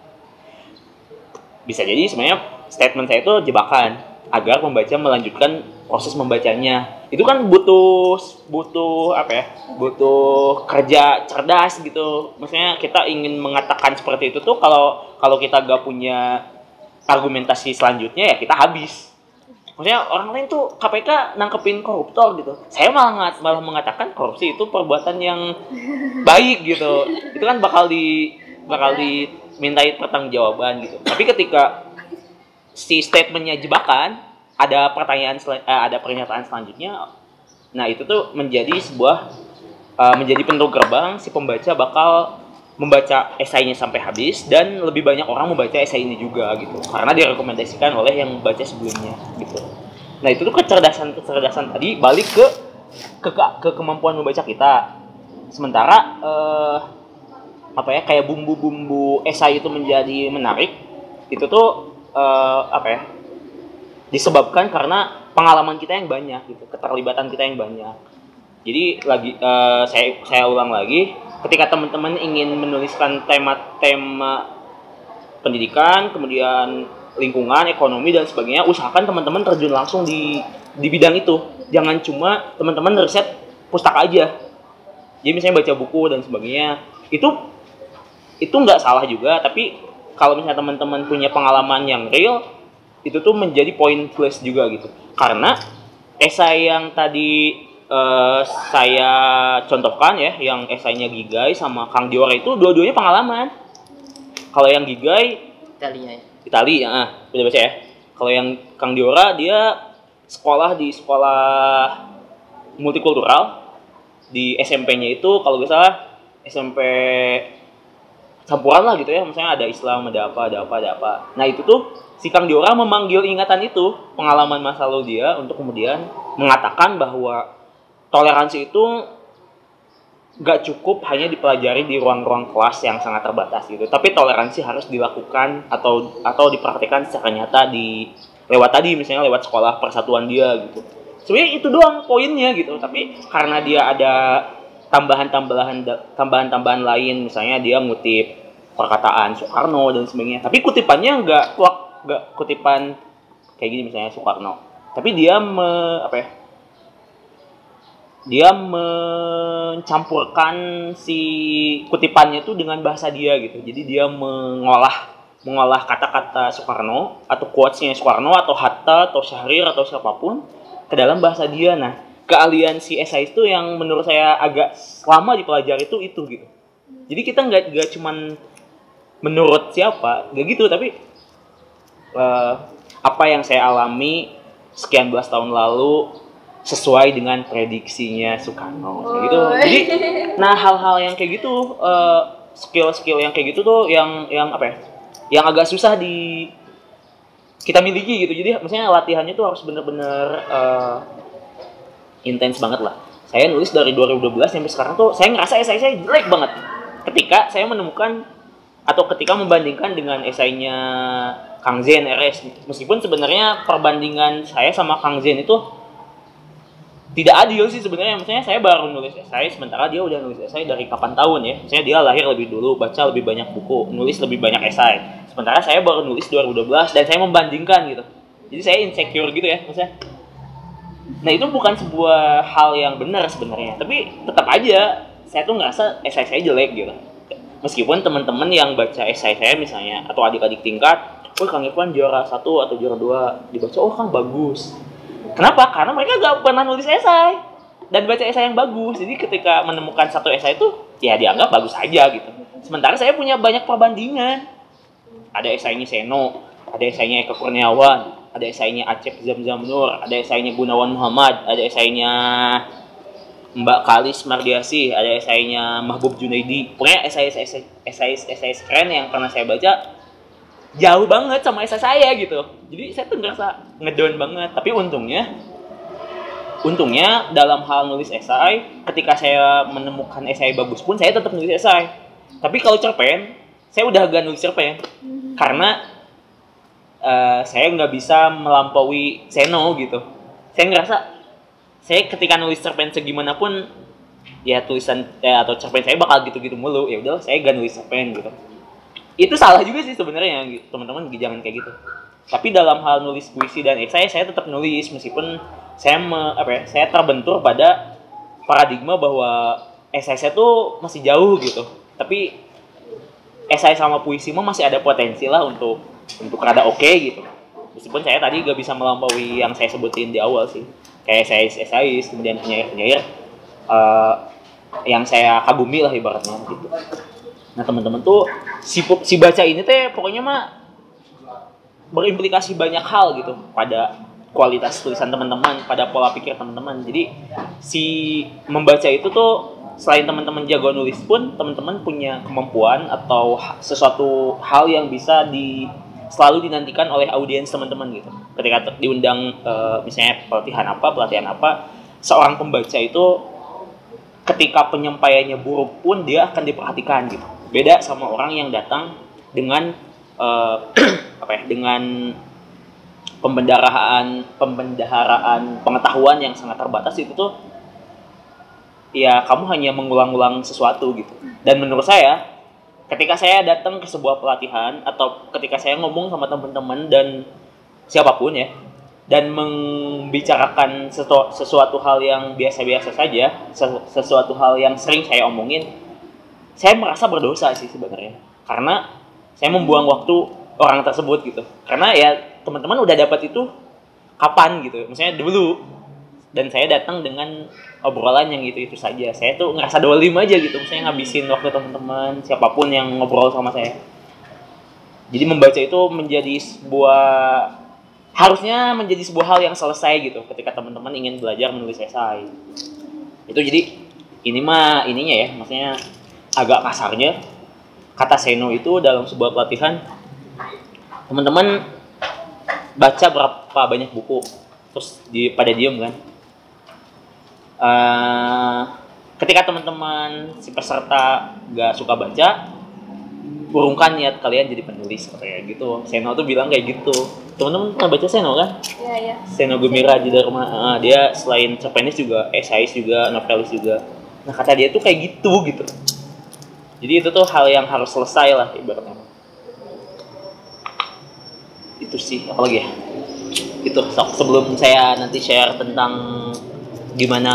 Bisa jadi sebenarnya statement saya itu jebakan agar pembaca melanjutkan proses membacanya. Itu kan butuh butuh apa ya? Butuh kerja cerdas gitu. Maksudnya kita ingin mengatakan seperti itu tuh kalau kalau kita gak punya argumentasi selanjutnya ya kita habis. Maksudnya orang lain tuh KPK nangkepin koruptor gitu. Saya malah ngat- malah mengatakan korupsi itu perbuatan yang baik gitu. Itu kan bakal di bakal dimintai pertanggungjawaban gitu. Tapi ketika si statementnya jebakan, ada pertanyaan sel- eh, ada pernyataan selanjutnya. Nah itu tuh menjadi sebuah eh, menjadi pintu gerbang si pembaca bakal membaca esainya sampai habis dan lebih banyak orang membaca esai ini juga gitu. Karena direkomendasikan oleh yang membaca sebelumnya gitu. Nah itu tuh kecerdasan kecerdasan tadi balik ke ke, ke kemampuan membaca kita. Sementara eh, apa ya kayak bumbu-bumbu esai itu menjadi menarik itu tuh eh, apa ya disebabkan karena pengalaman kita yang banyak gitu. Keterlibatan kita yang banyak. Jadi lagi eh, saya saya ulang lagi ketika teman-teman ingin menuliskan tema-tema pendidikan kemudian lingkungan ekonomi dan sebagainya usahakan teman-teman terjun langsung di di bidang itu. Jangan cuma teman-teman riset pustaka aja. Jadi misalnya baca buku dan sebagainya itu itu nggak salah juga. Tapi kalau misalnya teman-teman punya pengalaman yang real itu tuh menjadi poin plus juga gitu. Karena esai yang tadi eh, saya contohkan ya yang esainya Gigai sama Kang Diora itu dua-duanya pengalaman. Kalau yang Gigai Italia ya? Itali ya ah, udah baca ya. Kalau yang Kang Diora dia sekolah di sekolah multikultural. Di SMP-nya itu kalau nggak salah SMP campuran lah gitu ya. Misalnya ada Islam ada apa ada apa ada apa. Nah itu tuh si Kang Diora memanggil ingatan itu pengalaman masa lalu dia untuk kemudian mengatakan bahwa toleransi itu nggak cukup hanya dipelajari di ruang-ruang kelas yang sangat terbatas gitu. Tapi toleransi harus dilakukan atau atau dipraktikkan secara nyata di lewat tadi misalnya lewat sekolah persatuan dia gitu. Sebenarnya itu doang poinnya gitu tapi karena dia ada tambahan-tambahan tambahan-tambahan lain misalnya dia ngutip perkataan Soekarno dan sebagainya. Tapi kutipannya nggak nggak kutipan kayak gini misalnya Soekarno. Tapi dia me, apa ya dia mencampurkan si kutipannya itu dengan bahasa dia gitu. Jadi dia mengolah mengolah kata-kata Soekarno atau quotesnya Soekarno atau Hatta atau Syahrir atau siapa pun ke dalam bahasa dia. Nah keahlian si esai itu yang menurut saya agak lama dipelajari itu itu gitu. Jadi kita nggak nggak cuman menurut siapa nggak gitu tapi eh, apa yang saya alami sekian belas tahun lalu sesuai dengan prediksinya Soekarno. Gitu. Jadi nah hal-hal yang kayak gitu eh, skill-skill yang kayak gitu tuh yang yang apa ya yang agak susah di kita miliki gitu. Jadi maksudnya latihannya tuh harus bener-bener eh, intens banget lah. Saya nulis dari 2012 sampai sekarang tuh saya ngerasa esai saya jelek banget. Ketika saya menemukan atau ketika membandingkan dengan esainya Kang Zen RS meskipun sebenarnya perbandingan saya sama Kang Zen itu tidak adil sih sebenarnya maksudnya saya baru nulis esai sementara dia udah nulis esai dari kapan tahun ya. Maksudnya dia lahir lebih dulu baca lebih banyak buku nulis lebih banyak esai. Sementara saya baru nulis 2012 dan saya membandingkan gitu. Jadi saya insecure gitu ya maksudnya. Nah itu bukan sebuah hal yang benar sebenarnya tapi tetap aja saya tuh ngerasa esai saya jelek gitu. Meskipun teman-teman yang baca esai saya misalnya atau adik-adik tingkat oh Kang Irfan juara satu atau juara dua dibaca oh Kang bagus kenapa? Karena mereka gak pernah nulis esai. Dan baca esai yang bagus. Jadi ketika menemukan satu esai itu ya dianggap bagus aja gitu. Sementara saya punya banyak perbandingan. Ada esainya Seno ada esainya Eka Kurniawan ada esainya Acep Zamzam Nur ada esainya Gunawan Muhammad ada esainya Mbak Kalis Mardiasi, ada esainya Mahbub Junaidi. Pokoknya esai-esai esai esai keren yang pernah saya baca jauh banget sama esai saya gitu. Jadi saya tuh ngerasa ngedown banget. Tapi untungnya, untungnya dalam hal nulis esai, ketika saya menemukan esai bagus pun saya tetap nulis esai. Tapi kalau cerpen, saya udah gak nulis cerpen karena uh, saya nggak bisa melampaui Seno gitu. Saya ngerasa saya ketika nulis cerpen segimanapun ya tulisan eh, atau cerpen saya bakal gitu-gitu mulu ya udah saya gak nulis cerpen gitu itu salah juga sih sebenarnya teman-teman jangan kayak gitu. Tapi dalam hal nulis puisi dan esai saya tetap nulis meskipun saya me, apa ya, saya terbentur pada paradigma bahwa esai saya tuh masih jauh gitu. Tapi esai sama puisi mah masih ada potensi lah untuk untuk rada oke okay, gitu. Meskipun saya tadi gak bisa melampaui yang saya sebutin di awal sih. Kayak saya esais kemudian penyair penyair uh, yang saya kagumi lah ibaratnya gitu nah teman-teman tuh si si baca ini teh pokoknya mah berimplikasi banyak hal gitu pada kualitas tulisan teman-teman pada pola pikir teman-teman jadi si membaca itu tuh selain teman-teman jago nulis pun teman-teman punya kemampuan atau sesuatu hal yang bisa di selalu dinantikan oleh audiens teman-teman gitu. Ketika diundang uh, misalnya pelatihan apa, pelatihan apa, seorang pembaca itu ketika penyampaiannya buruk pun dia akan diperhatikan gitu. Beda sama orang yang datang dengan uh, apa ya, dengan pembendaharaan pembendaharaan pengetahuan yang sangat terbatas itu tuh ya kamu hanya mengulang-ulang sesuatu gitu. Dan menurut saya ketika saya datang ke sebuah pelatihan atau ketika saya ngomong sama teman-teman dan siapa pun ya dan membicarakan sesuatu, sesuatu hal yang biasa-biasa saja, sesuatu hal yang sering saya omongin, saya merasa berdosa sih sebenarnya. Karena saya membuang waktu orang tersebut gitu. Karena ya teman-teman udah dapat itu kapan gitu. Misalnya dulu dan saya datang dengan obrolan yang itu itu saja saya tuh ngerasa dolim aja gitu saya ngabisin waktu teman-teman siapa pun yang ngobrol sama saya jadi membaca itu menjadi sebuah harusnya menjadi sebuah hal yang selesai gitu ketika teman-teman ingin belajar menulis esai itu jadi ini mah ininya ya maksudnya agak kasarnya kata seno itu dalam sebuah pelatihan teman-teman baca berapa banyak buku terus di pada diem kan. Uh, ketika teman-teman si peserta gak suka baca burungkan niat kalian jadi penulis kayak gitu. Seno tuh bilang kayak gitu. Teman-teman pernah baca Seno kan? Iya iya. Seno Gumira di Dharma uh, dia selain cerpenis juga esais juga novelis juga. Nah kata dia tuh kayak gitu gitu jadi itu tuh hal yang harus selesai lah ibaratnya. Itu sih apa lagi ya? Itu sebelum saya nanti share tentang gimana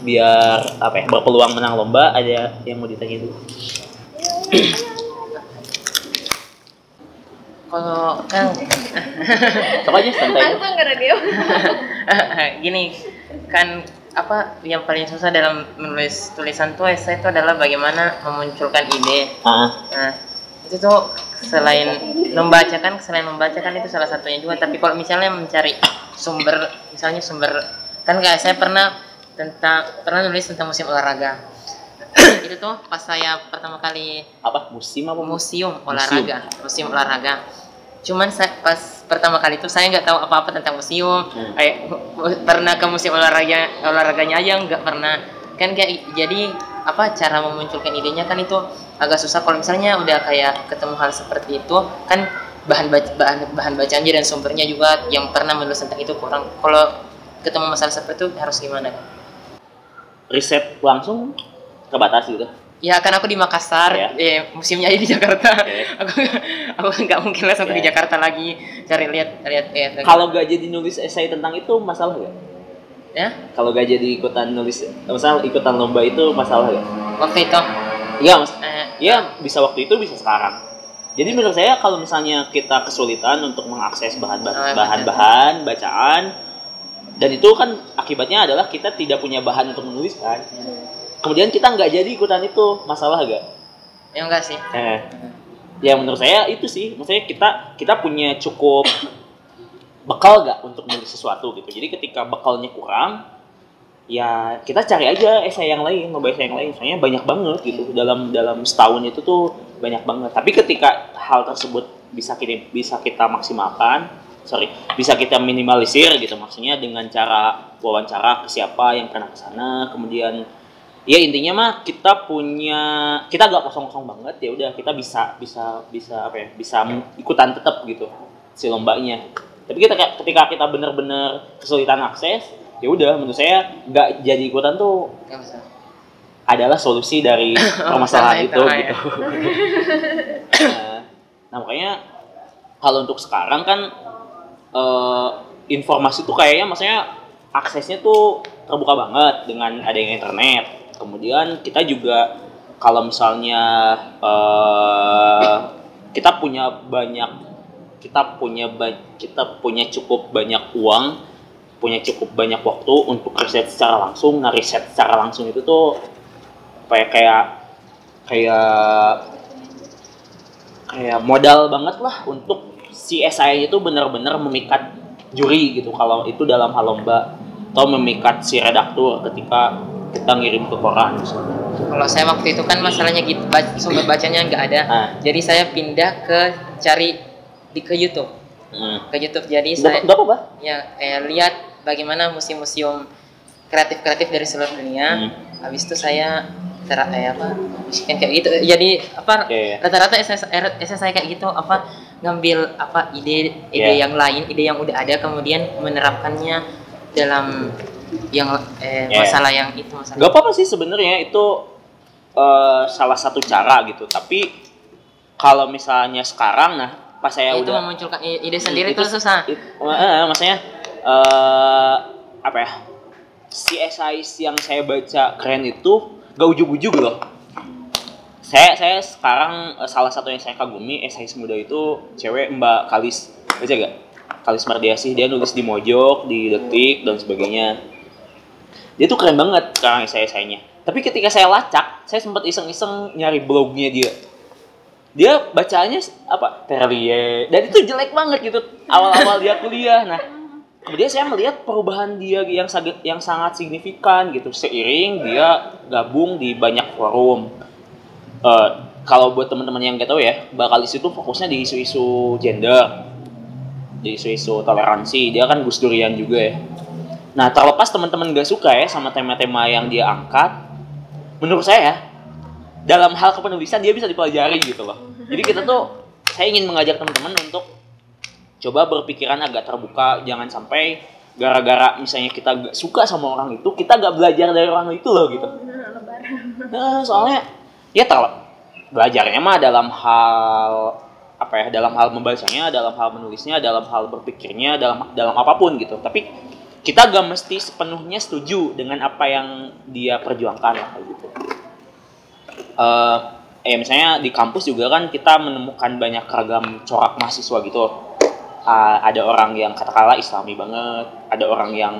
biar apa ya berpeluang menang lomba ada yang mau ditanya dulu. Kalau kan sok aja? Santai Aku nggak radio. gini kan apa yang paling susah dalam menulis tulisan tuh esai itu adalah bagaimana memunculkan ide. Ah. Nah itu tuh selain membacakan selain membacakan itu salah satunya juga. Tapi kalau misalnya mencari sumber misalnya sumber kan kayak saya pernah tentang pernah nulis tentang musim olahraga. Itu tuh pas saya pertama kali apa? Musim apa? museum olahraga museum olahraga cuman saya pas pertama kali itu saya nggak tahu apa apa tentang museum. Hmm. kayak pernah ke museum olahraga olahraganya aja nggak pernah. Kan kayak jadi apa cara memunculkan idenya kan itu agak susah. Kalau misalnya udah kayak ketemu hal seperti itu kan bahan bahan bahan bacaannya dan sumbernya juga yang pernah menulis tentang itu kurang. Kalau ketemu masalah seperti itu harus gimana riset langsung terbatas gitu ya kan aku di Makassar Iya. eh, musimnya aja di Jakarta Oke. aku aku nggak mungkin langsung ke Iya. Jakarta lagi cari lihat lihat eh, kalau gak jadi nulis esai tentang itu masalah gak? ya kalau gak jadi ikutan nulis misal ikutan lomba itu masalah gak? waktu itu iya mas eh, ya bisa waktu itu bisa sekarang jadi menurut saya kalau misalnya kita kesulitan untuk mengakses bahan Ah, bahan-bahan bacaan dan itu kan akibatnya adalah kita tidak punya bahan untuk menulis kan kemudian kita nggak jadi ikutan itu masalah gak? ya enggak sih Eh, ya menurut saya itu sih, maksudnya kita kita punya cukup bekal gak untuk menulis sesuatu gitu. Jadi ketika bekalnya kurang, ya kita cari aja esai yang lain, esai yang lain. Soalnya banyak banget gitu dalam dalam setahun itu tuh banyak banget. Tapi ketika hal tersebut bisa kita bisa kita maksimalkan, sorry, bisa kita minimalisir gitu maksudnya dengan cara wawancara ke siapa yang pernah ke sana, kemudian ya intinya mah kita punya kita gak kosong-kosong banget ya udah kita bisa bisa bisa apa ya bisa ikutan tetap gitu si lombanya. Tapi kita ketika kita bener-bener kesulitan akses ya udah menurut saya nggak jadi ikutan tuh adalah solusi dari Masalah permasalahan itu itu, ya. gitu. Nah, nah makanya kalau untuk sekarang kan eh, informasi tuh kayaknya maksudnya aksesnya tuh terbuka banget dengan adanya internet kemudian kita juga kalau misalnya eh, kita punya banyak kita punya kita punya cukup banyak uang punya cukup banyak waktu untuk riset secara langsung. Nah riset secara langsung itu tuh kayak kayak kayak kayak modal banget lah untuk si SI itu benar-benar memikat juri gitu kalau itu dalam hal lomba atau memikat si redaktur ketika kita ngirim ke koran misalnya. kalau saya waktu itu kan masalahnya gitu sumber bacanya nggak ada Nah, jadi saya pindah ke cari di ke YouTube hmm. ke YouTube jadi saya nggak apa-apa. ya kayak lihat bagaimana museum-museum kreatif-kreatif dari seluruh dunia Hmm. habis itu saya tera eh, apa kan kayak gitu jadi apa rata-rata SS, er- SS saya kayak gitu apa ngambil apa ide ide Iya. yang lain ide yang udah ada kemudian menerapkannya dalam yang eh, Iya. masalah yang itu masalah Gak apa-apa sih sebenarnya itu eh, salah satu cara gitu. Tapi kalau misalnya sekarang, nah pas saya itu udah memunculkan ide sendiri Itu- itu, susah It- eh, maksudnya eh apa ya? Si SI yang saya baca keren itu gak ujug-ujug loh. Saya saya sekarang eh, salah satu yang saya kagumi SI semuda itu cewek Mbak Kalis. Baca gak? Kalis Mardiasih dia nulis di Mojok, di Detik dan sebagainya. Dia tuh keren banget sekarang esai-esainya. Tapi ketika saya lacak, saya sempat iseng-iseng nyari blognya dia. Dia bacanya apa Terlie dan itu jelek banget gitu. Awal-awal dia kuliah nah. Kemudian saya melihat perubahan dia yang sangat yang sangat signifikan gitu. Seiring dia gabung di banyak forum. Eh, kalau buat teman-teman yang nggak tahu ya Bakalis itu fokusnya di isu-isu gender. Di isu-isu toleransi. Dia kan Gus Durian juga ya nah terlepas teman-teman gak suka ya sama tema-tema yang dia angkat menurut saya dalam hal kepenulisan dia bisa dipelajari gitu loh. Jadi kita tuh saya ingin mengajak teman-teman untuk coba berpikiran agak terbuka, jangan sampai gara-gara misalnya kita gak suka sama orang itu, kita gak belajar dari orang itu loh gitu. Nah, soalnya ya ter belajarnya mah dalam hal apa ya, dalam hal membacanya, dalam hal menulisnya, dalam hal berpikirnya, dalam dalam apa pun gitu. Tapi kita gak mesti sepenuhnya setuju dengan apa yang dia perjuangkan lah gitu eh eh misalnya di kampus juga kan kita menemukan banyak ragam corak mahasiswa gitu. Ah, ada orang yang katakanlah islami banget, ada orang yang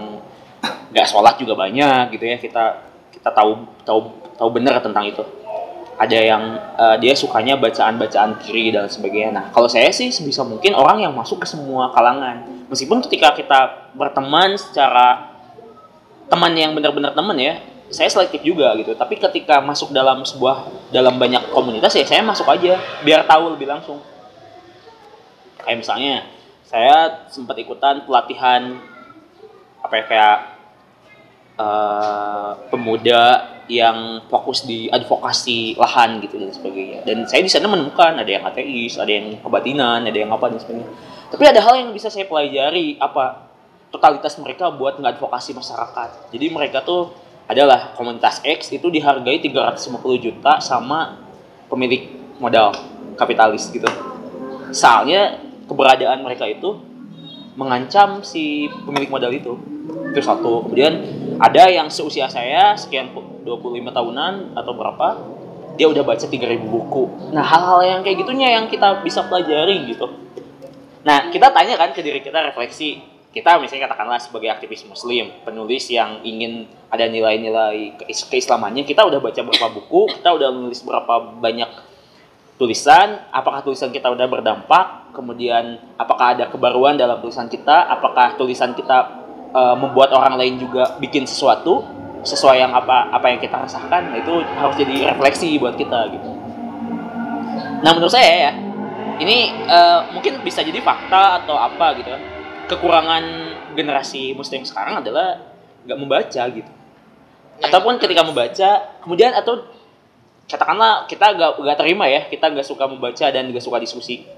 nggak sholat juga banyak gitu ya. Kita kita tahu tahu tahu benar tentang itu. Ada yang eh, dia sukanya bacaan-bacaan kiri dan sebagainya. Nah, kalau saya sih sebisa mungkin orang yang masuk ke semua kalangan. Meskipun ketika kita berteman secara teman yang benar-benar teman ya, saya selektif juga gitu. Tapi ketika masuk dalam sebuah dalam banyak komunitas ya saya masuk aja biar tahu lebih langsung. Kayak misalnya saya sempat ikutan pelatihan apa ya kayak eh, pemuda yang fokus di advokasi lahan gitu dan sebagainya. Dan saya di sana menemukan ada yang ateis, ada yang kebatinan, ada yang apa dan sebagainya. Tapi ada hal yang bisa saya pelajari apa totalitas mereka buat ngadvokasi masyarakat jadi mereka tuh adalah komunitas X itu dihargai 350 juta sama pemilik modal kapitalis gitu soalnya keberadaan mereka itu mengancam si pemilik modal itu. Itu satu. Kemudian ada yang seusia saya sekian 25 tahunan atau berapa dia udah baca 3000 buku. Nah hal-hal yang kayak gitunya yang kita bisa pelajari gitu. Nah kita tanya kan ke diri kita refleksi. Kita misalnya katakanlah sebagai aktivis muslim penulis yang ingin ada nilai-nilai keis- keislamannya kita udah baca berapa buku kita udah menulis berapa banyak tulisan apakah tulisan kita udah berdampak? Kemudian apakah ada kebaruan dalam tulisan kita? Apakah tulisan kita eh, membuat orang lain juga bikin sesuatu? Sesuai yang apa apa yang kita rasakan? Nah, itu harus jadi refleksi buat kita gitu. Nah menurut saya ya ini eh, mungkin bisa jadi fakta atau apa gitu kan. Kekurangan generasi muslim sekarang adalah nggak membaca gitu. Ataupun ketika membaca kemudian atau katakanlah kita gak, gak terima ya kita gak suka membaca dan gak suka diskusi.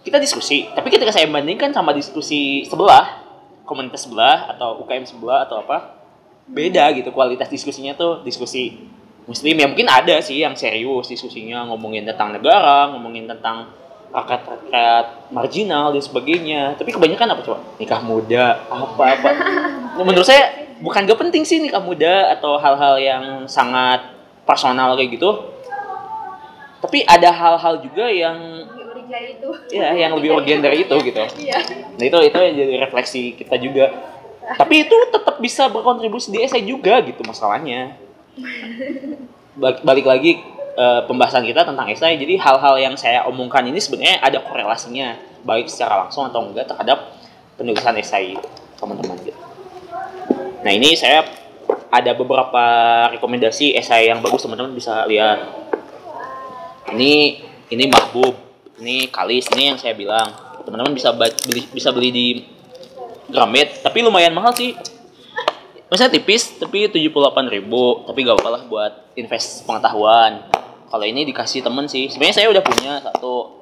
Kita diskusi tapi ketika saya bandingkan sama diskusi sebelah komunitas sebelah atau UKM sebelah atau apa beda gitu kualitas diskusinya tuh diskusi muslim. Ya mungkin ada sih yang serius diskusinya ngomongin tentang negara ngomongin tentang rakyat-rakyat marginal dan sebagainya. Tapi kebanyakan apa coba? Nikah muda apa apa? Menurut saya bukan gak penting sih nikah muda atau hal-hal yang sangat personal kayak gitu. Tapi ada hal-hal juga yang itu. ya yang lebih urgent dari itu gitu. Iya. nah itu itu yang jadi refleksi kita juga. Tapi itu tetap bisa berkontribusi di essay juga gitu masalahnya. Balik, lagi eh, pembahasan kita tentang essay. Jadi hal-hal yang saya omongkan ini sebenarnya ada korelasinya baik secara langsung atau enggak terhadap penulisan essay teman-teman. Gitu nah ini saya ada beberapa rekomendasi essay yang bagus teman-teman bisa lihat. Ini ini mahbub ini kalis ini yang saya bilang. Teman-teman bisa beli bisa beli di Gramet tapi lumayan mahal sih. Maksudnya tipis tapi 78.000 ribu tapi gak apa lah buat invest pengetahuan. Kalau ini dikasih temen sih sebenarnya saya udah punya satu.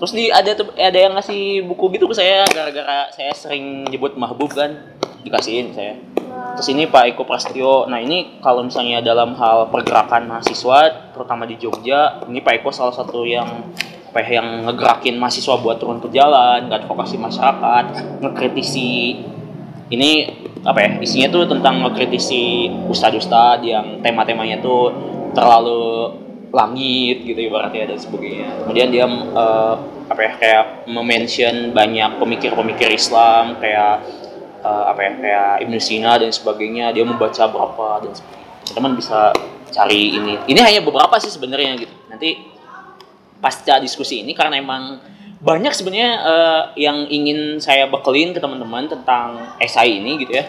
Terus di ada ada yang ngasih buku gitu ke saya gara-gara saya sering nyebut mahbub kan dikasihin saya terus ini Pak Eko Prastio nah ini kalau misalnya dalam hal pergerakan mahasiswa terutama di Jogja ini Pak Eko salah satu yang apa ya, yang ngegerakin mahasiswa buat turun ke jalan ngadvokasi masyarakat ngekritisi ini apa ya isinya tuh tentang ngekritisi ustadz-ustadz yang tema-temanya tuh terlalu langit gitu ibaratnya dan sebagainya. Kemudian dia eh, apa ya kayak mention banyak pemikir-pemikir Islam kayak eh, apa ya kayak Ibnu Sina dan sebagainya dia membaca berapa dan sebagainya teman bisa cari ini ini hanya beberapa sih sebenarnya gitu nanti pasca diskusi ini karena emang banyak sebenarnya eh, yang ingin saya bekelin ke teman-teman tentang esai ini gitu ya.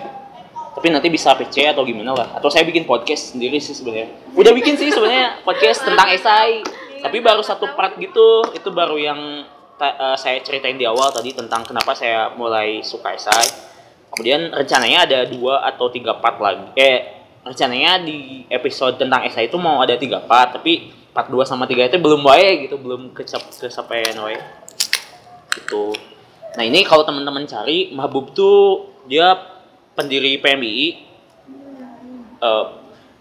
Tapi nanti bisa PC atau gimana lah. Atau saya bikin podcast sendiri sih sebenarnya. Udah bikin sih sebenarnya podcast tentang esai. Tapi baru satu part gitu. Itu baru yang eh, saya ceritain di awal tadi tentang kenapa saya mulai suka esai. Kemudian rencananya ada dua atau tiga part lagi. Eh rencananya di episode tentang esai itu mau ada tiga part, tapi part 2 sama 3 itu belum wae gitu, belum kecap kesampaian wae. Gitu. Nah, ini kalau teman-teman cari Mahbub tuh dia pendiri PMI. eh,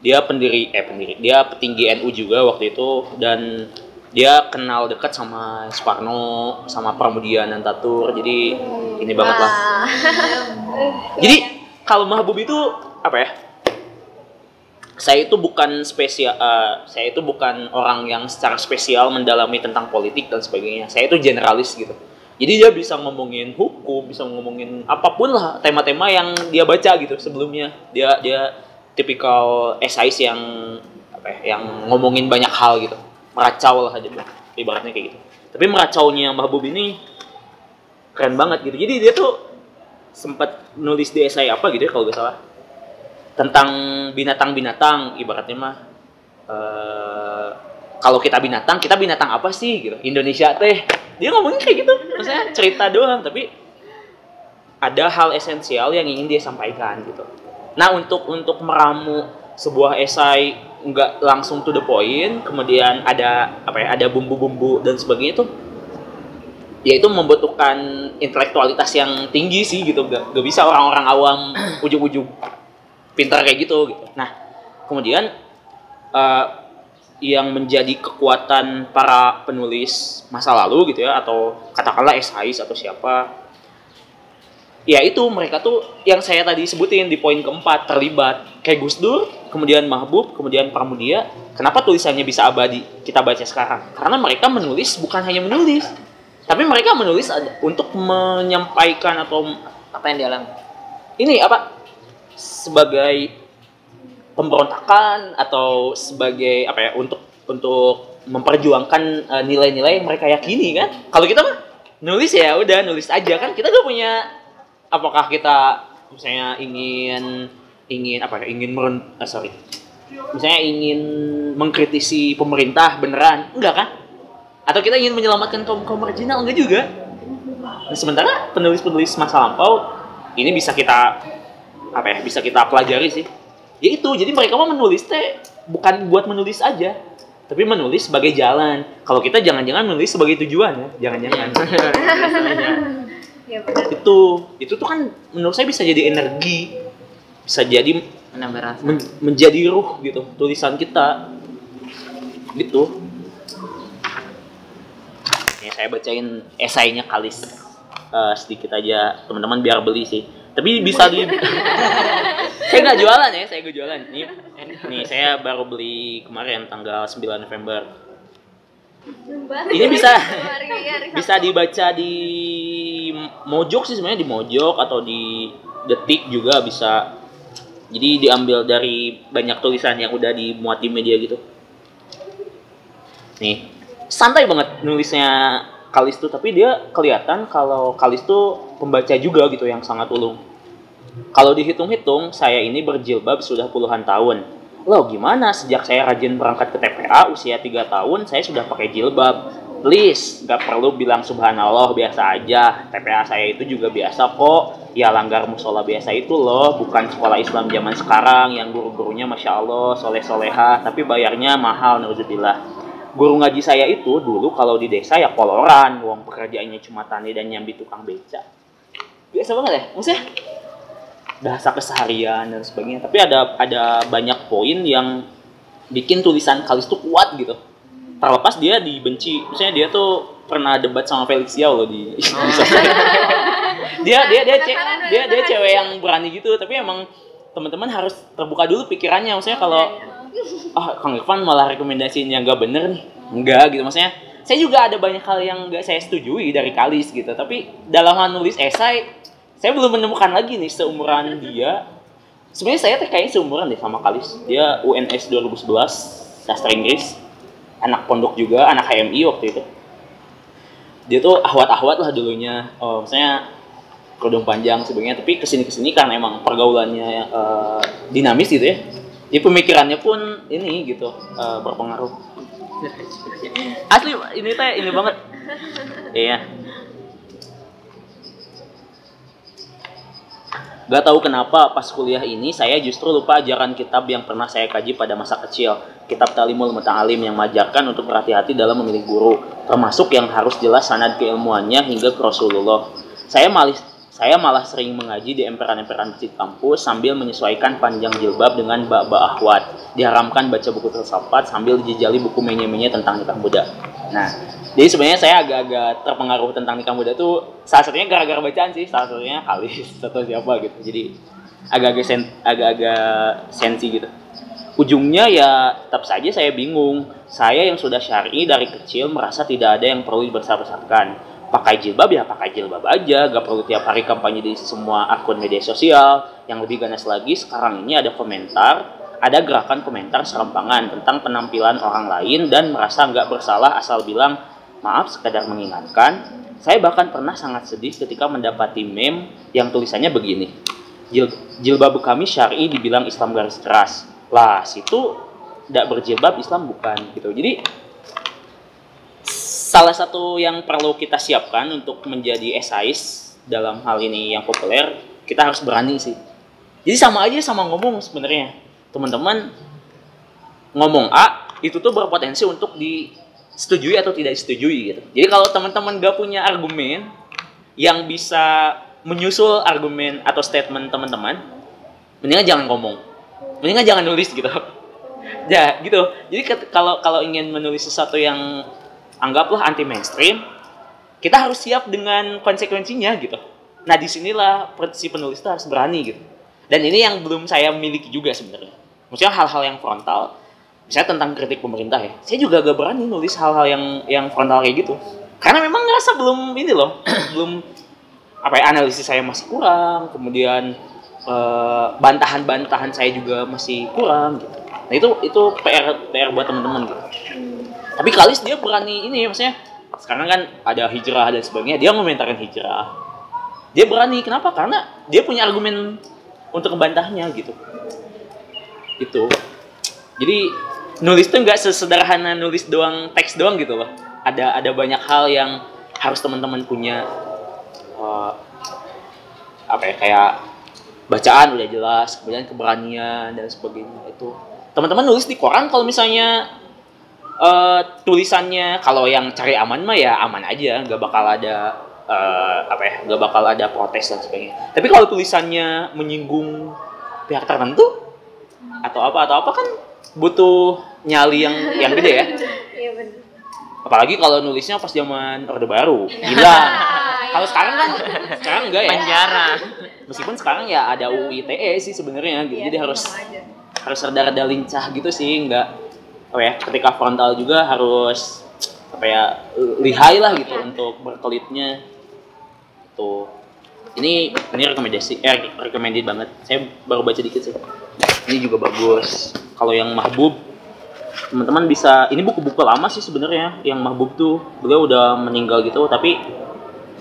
dia pendiri eh pendiri, dia petinggi NU juga waktu itu dan dia kenal dekat sama Soekarno, sama Pramudia Nantatur. Jadi ini banget lah. Jadi kalau Mahbub itu apa ya? Saya itu bukan spesial, eh, saya itu bukan orang yang secara spesial mendalami tentang politik dan sebagainya. Saya itu generalis gitu. Jadi dia bisa ngomongin hukum, bisa ngomongin apa pun lah tema-tema yang dia baca gitu sebelumnya. Dia dia tipikal esais yang apa ya, yang ngomongin banyak hal gitu. Meracau lah aja ibaratnya kayak gitu. Tapi meracaunya Mahbub ini keren banget gitu. Jadi dia tuh sempat nulis di esai apa gitu ya kalau gak salah. Tentang binatang-binatang ibaratnya mah eh, kalau kita binatang kita binatang apa sih gitu? Indonesia teh. Dia ngomongin kayak gitu. Maksudnya cerita doang tapi ada hal esensial yang ingin dia sampaikan gitu. Nah untuk untuk meramu sebuah esai nggak langsung to the point kemudian ada apa ya ada bumbu-bumbu dan sebagainya itu ya itu membutuhkan intelektualitas yang tinggi sih gitu. Gak, gak bisa orang-orang awam ujung-ujung pintar kayak gitu gitu. Nah kemudian eh, yang menjadi kekuatan para penulis masa lalu gitu ya atau katakanlah esais atau siapa ya itu mereka tuh yang saya tadi sebutin di poin keempat terlibat. Kayak Gus Dur kemudian Mahbub kemudian Pramudia kenapa tulisannya bisa abadi? Kita baca sekarang. Karena mereka menulis bukan hanya menulis tapi mereka menulis untuk menyampaikan atau apa yang dialami. Ini apa? Sebagai pemberontakan atau sebagai apa ya untuk untuk memperjuangkan eh, nilai-nilai yang mereka yakini kan? Kalau kita mah nulis ya udah nulis aja kan? Kita gak punya apakah kita misalnya ingin ingin apa ya ingin meren eh, sorry. Misalnya ingin mengkritisi pemerintah beneran enggak kan atau kita ingin menyelamatkan kaum kaum marginal enggak juga? Nah, sementara penulis-penulis masa lampau ini bisa kita apa ya bisa kita pelajari sih. Ya itu jadi mereka mah menulis teh bukan buat menulis aja tapi menulis sebagai jalan. Kalau kita jangan-jangan menulis sebagai tujuan ya jangan-jangan. Ya itu itu tuh kan menurut saya bisa jadi energi bisa jadi menambah rasa. men- menjadi ruh gitu tulisan kita. Gitu. Ya saya bacain esainya Kalis. Eh, sedikit aja teman-teman biar beli sih. Tapi bisa di saya nggak jualan ya saya nggak jualan. Nih nih saya baru beli kemarin tanggal 9 November. Ini bisa- bisa dibaca di Mojok sih sebenarnya di Mojok atau di Detik juga bisa jadi diambil dari banyak tulisan yang udah dimuat di media gitu. Nih santai banget nulisnya Kalis tuh tapi dia kelihatan kalau Kalis tuh pembaca juga gitu yang sangat ulung. Kalau dihitung-hitung saya ini berjilbab sudah puluhan tahun. Loh gimana? Sejak saya rajin berangkat ke TPA usia 3 tahun saya sudah pakai jilbab please nggak perlu bilang subhanallah biasa aja. TPA saya itu juga biasa kok. Ya langgar musola biasa itu loh bukan sekolah Islam zaman sekarang yang guru-gurunya masya Allah soleh soleha tapi bayarnya mahal nauzubillah. Guru ngaji saya itu dulu kalau di desa ya koloran uang pekerjaannya cuma tani dan nyambi tukang beca. Biasa banget ya maksudnya bahasa keseharian dan sebagainya tapi ada ada banyak poin yang bikin tulisan Kalis tuh kuat gitu terlepas dia dibenci. Misalnya dia tuh pernah debat sama Felix Yao loh di, di sosmed. dia dia dia ce- dia dia cewek yang berani gitu tapi emang teman-teman harus terbuka dulu pikirannya. Maksudnya kalau ah Kang Irfan malah rekomendasiin yang gak bener nih. Enggak gitu. Maksudnya saya juga ada banyak hal yang gak saya setujui dari Kalis gitu. Tapi dalam hal nulis esai saya belum menemukan lagi nih seumuran dia. Sebenarnya saya kayaknya seumuran deh sama Kalis. Dia UNS 2011 sastra Inggris anak pondok juga anak HMI waktu itu. Dia tuh ahwat-ahwat lah dulunya. Oh, misalnya kerudung panjang sebagainya. Tapi ke sini ke sini karena emang pergaulannya eh, dinamis gitu ya jadi pemikirannya pun ini gitu eh, berpengaruh. Asli ini teh ini banget. Iya Gak tahu kenapa pas kuliah ini saya justru lupa ajaran kitab yang pernah saya kaji pada masa kecil. Kitab Talimul Muta'alim yang mengajarkan untuk berhati-hati dalam memilih guru, termasuk yang harus jelas sanad keilmuannya hingga ke Rasulullah. Saya malah saya malah sering mengaji di emperan-emperan masjid kampus sambil menyesuaikan panjang jilbab dengan bak-bak ahwat. Diharamkan baca buku filsafat sambil dijejali buku menye-menye tentang nikah muda. Nah, jadi sebenarnya saya agak-agak terpengaruh tentang nikah muda tuh salah satunya gara-gara bacaan sih, salah satunya Kalis atau siapa gitu. Jadi agak-agak sen, agak-agak sensi gitu. Ujungnya ya tetap saja saya bingung. Saya yang sudah syar'i dari kecil merasa tidak ada yang perlu dibesar-besarkan. Pakai jilbab ya pakai jilbab aja, gak perlu tiap hari kampanye di semua akun media sosial. Yang lebih ganas lagi sekarang ini ada komentar, ada gerakan komentar serampangan tentang penampilan orang lain dan merasa nggak bersalah asal bilang maaf sekadar mengingatkan. Saya bahkan pernah sangat sedih ketika mendapati meme yang tulisannya begini. Jil, jilbab kami syar'i dibilang Islam garis keras. Lah, situ tidak berjilbab Islam bukan gitu. Jadi salah satu yang perlu kita siapkan untuk menjadi esais dalam hal ini yang populer, kita harus berani sih. Jadi sama aja sama ngomong sebenarnya. Teman-teman ngomong A itu tuh berpotensi untuk di setujui atau tidak setujui gitu. Jadi kalau teman-teman gak punya argumen yang bisa menyusul argumen atau statement teman-teman, mendingan jangan ngomong. Mendingan jangan nulis gitu. ya, gitu. Jadi kalau kalau ingin menulis sesuatu yang anggaplah anti mainstream, kita harus siap dengan konsekuensinya gitu. Nah, di sinilah si penulis itu harus berani gitu. Dan ini yang belum saya miliki juga sebenarnya. Maksudnya hal-hal yang frontal, misalnya tentang kritik pemerintah ya, saya juga gak berani nulis hal-hal yang yang frontal kayak gitu. Karena memang ngerasa belum ini loh, belum apa ya analisis saya masih kurang, kemudian eh, bantahan-bantahan saya juga masih kurang gitu. Nah itu itu PR PR buat teman-teman gitu. Tapi Kalis dia berani ini maksudnya sekarang kan ada hijrah dan sebagainya, dia ngomentarin hijrah. Dia berani kenapa? Karena dia punya argumen untuk membantahnya gitu. Itu. Jadi nulis tuh nggak sesederhana nulis doang teks doang gitu loh. Ada ada banyak hal yang harus teman-teman punya eh, apa ya kayak bacaan udah jelas, kemudian keberanian dan sebagainya itu. Teman-teman nulis di koran kalau misalnya eh, tulisannya kalau yang cari aman mah ya aman aja, nggak bakal ada eh, apa ya, nggak bakal ada protes dan sebagainya. Tapi kalau tulisannya menyinggung pihak tertentu atau apa atau apa kan butuh nyali yang yang gede ya. Iya benar. Apalagi kalau nulisnya pas zaman Orde Baru. Gila. kalau sekarang kan sekarang enggak ya. penjara Meskipun sekarang ya ada UU ITE sih sebenarnya gitu. Iya, Jadi harus harus rada-rada lincah gitu sih, enggak apa ya, ketika frontal juga harus apa ya, lihai lah gitu untuk berkelitnya. Tuh. Ini ini rekomendasi eh recommended banget. Saya baru baca dikit sih. Ini juga bagus. Kalau yang Mahbub teman-teman bisa ini buku-buku lama sih sebenarnya yang Mahbub tuh beliau udah meninggal gitu tapi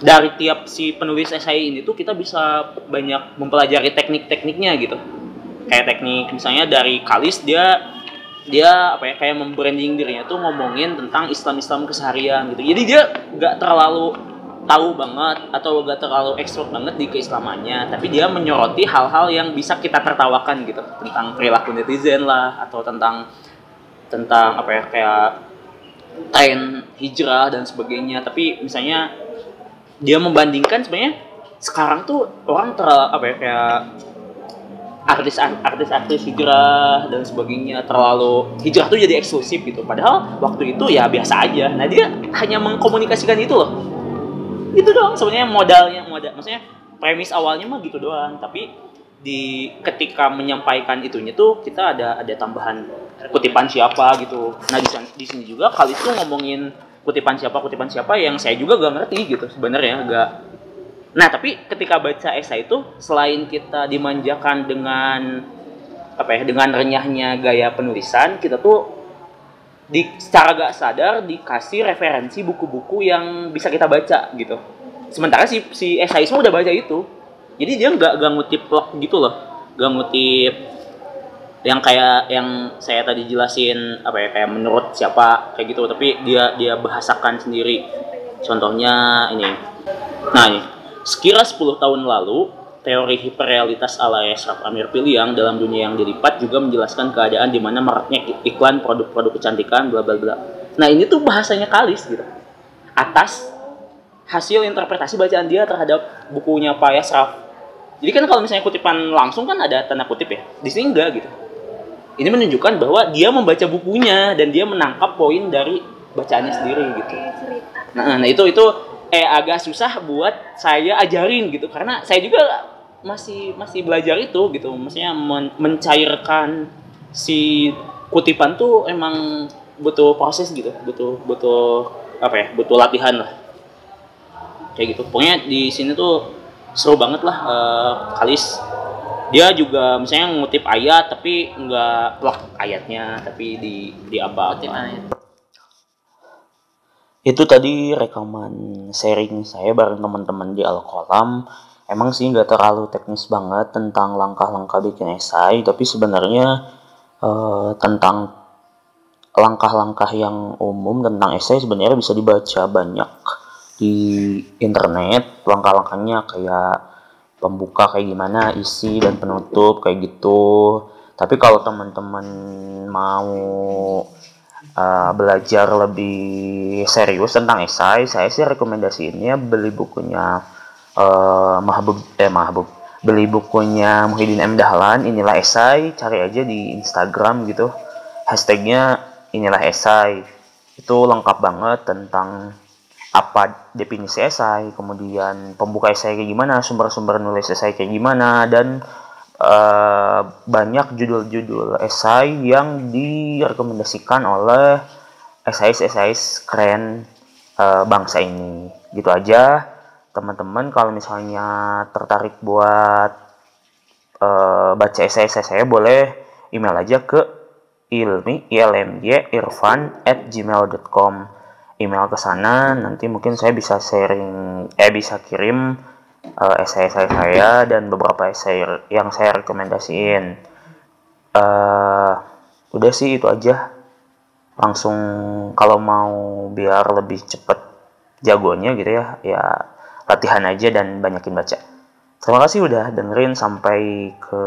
dari tiap si penulis esai ini tuh kita bisa banyak mempelajari teknik-tekniknya gitu kayak teknik misalnya dari Kalis dia dia apa ya kayak membranding dirinya tuh ngomongin tentang Islam-Islam keseharian gitu jadi dia nggak terlalu tahu banget atau gak terlalu ekstrovert banget di keislamannya tapi dia menyoroti hal-hal yang bisa kita tertawakan gitu. Tentang perilaku netizen lah atau tentang tentang apa ya kayak tren hijrah dan sebagainya. Tapi misalnya dia membandingkan sebenarnya sekarang tuh orang ter apa ya kayak artis artis artis hijrah dan sebagainya terlalu hijrah tuh jadi eksklusif gitu. Padahal waktu itu ya biasa aja. Nah dia hanya mengkomunikasikan itu loh itu doang. Sebenarnya modalnya modal maksudnya premis awalnya mah gitu doang. Tapi di ketika menyampaikan itunya tuh kita ada ada tambahan kutipan siapa gitu. Nah di, di sini juga kali itu ngomongin kutipan siapa kutipan siapa yang saya juga gak ngerti gitu sebenarnya gak nah tapi ketika baca esai itu selain kita dimanjakan dengan apa ya dengan renyahnya gaya penulisan kita tuh di secara gak sadar dikasih referensi buku-buku yang bisa kita baca gitu. Sementara si si esai semua udah baca itu. Jadi dia nggak nggak ngutip plot gitu loh. Nggak ngutip yang kayak yang saya tadi jelasin apa ya kayak menurut siapa kayak gitu. Tapi dia dia bahasakan sendiri. Contohnya ini. Nah ini. Sekira 10 tahun lalu teori hiperrealitas ala Esraf Amir Piliang dalam dunia yang dilipat juga menjelaskan keadaan di mana maraknya iklan produk-produk kecantikan bla bla bla. Nah ini tuh bahasanya kalis gitu. Atas hasil interpretasi bacaan dia terhadap bukunya Pak Esraf jadi kan kalau misalnya kutipan langsung kan ada tanda kutip ya? Di sini enggak gitu. Ini menunjukkan bahwa dia membaca bukunya dan dia menangkap poin dari bacaannya sendiri gitu. Nah, nah itu itu eh agak susah buat saya ajarin gitu. Karena saya juga masih masih belajar itu gitu. Maksudnya men- mencairkan si kutipan tuh emang butuh proses gitu, butuh butuh apa ya? Butuh latihan lah. Kayak gitu. Pokoknya di sini tuh seru banget lah eh, Kalis. Dia juga misalnya ngutip ayat tapi nggak plak ayatnya tapi di di apa Kutip ayat. itu tadi rekaman sharing saya bareng teman-teman di Alkolam emang sih nggak terlalu teknis banget tentang langkah-langkah bikin esai tapi sebenarnya eh, tentang langkah-langkah yang umum tentang esai sebenarnya bisa dibaca banyak di internet. Langkah-langkahnya kayak pembuka kayak gimana isi dan penutup kayak gitu. Tapi kalau teman-teman mau uh, belajar lebih serius tentang esai, saya sih rekomendasiinnya beli bukunya uh, Mahbub eh Mahbub. Beli bukunya Muhyiddin M. Dahlan inilah esai. Cari aja di Instagram gitu. Hashtagnya inilah esai. Itu lengkap banget tentang apa definisi esai kemudian pembuka esai kayak gimana sumber-sumber nulis esai kayak gimana dan uh, banyak judul-judul esai yang direkomendasikan oleh esais-esais keren uh, bangsa ini. Gitu aja teman-teman kalau misalnya tertarik buat uh, baca esai-esai saya boleh email aja ke ilmi ilmy irfan at gmail.com email ke sana nanti mungkin saya bisa sharing eh bisa kirim uh, esai-esai saya dan beberapa esai yang saya rekomendasiin. Uh, udah sih itu aja. Langsung kalau mau biar lebih cepet jagonya gitu ya ya latihan aja dan banyakin baca. Terima kasih udah dengerin sampai ke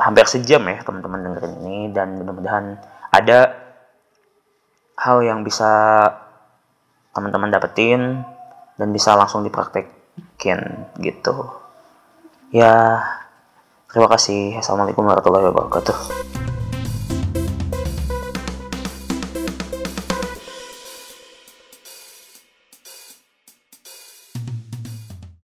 hampir sejam ya teman-teman dengerin ini dan mudah-mudahan ada hal yang bisa teman-teman dapetin dan bisa langsung dipraktekin gitu. Ya, terima kasih. Assalamualaikum warahmatullahi wabarakatuh.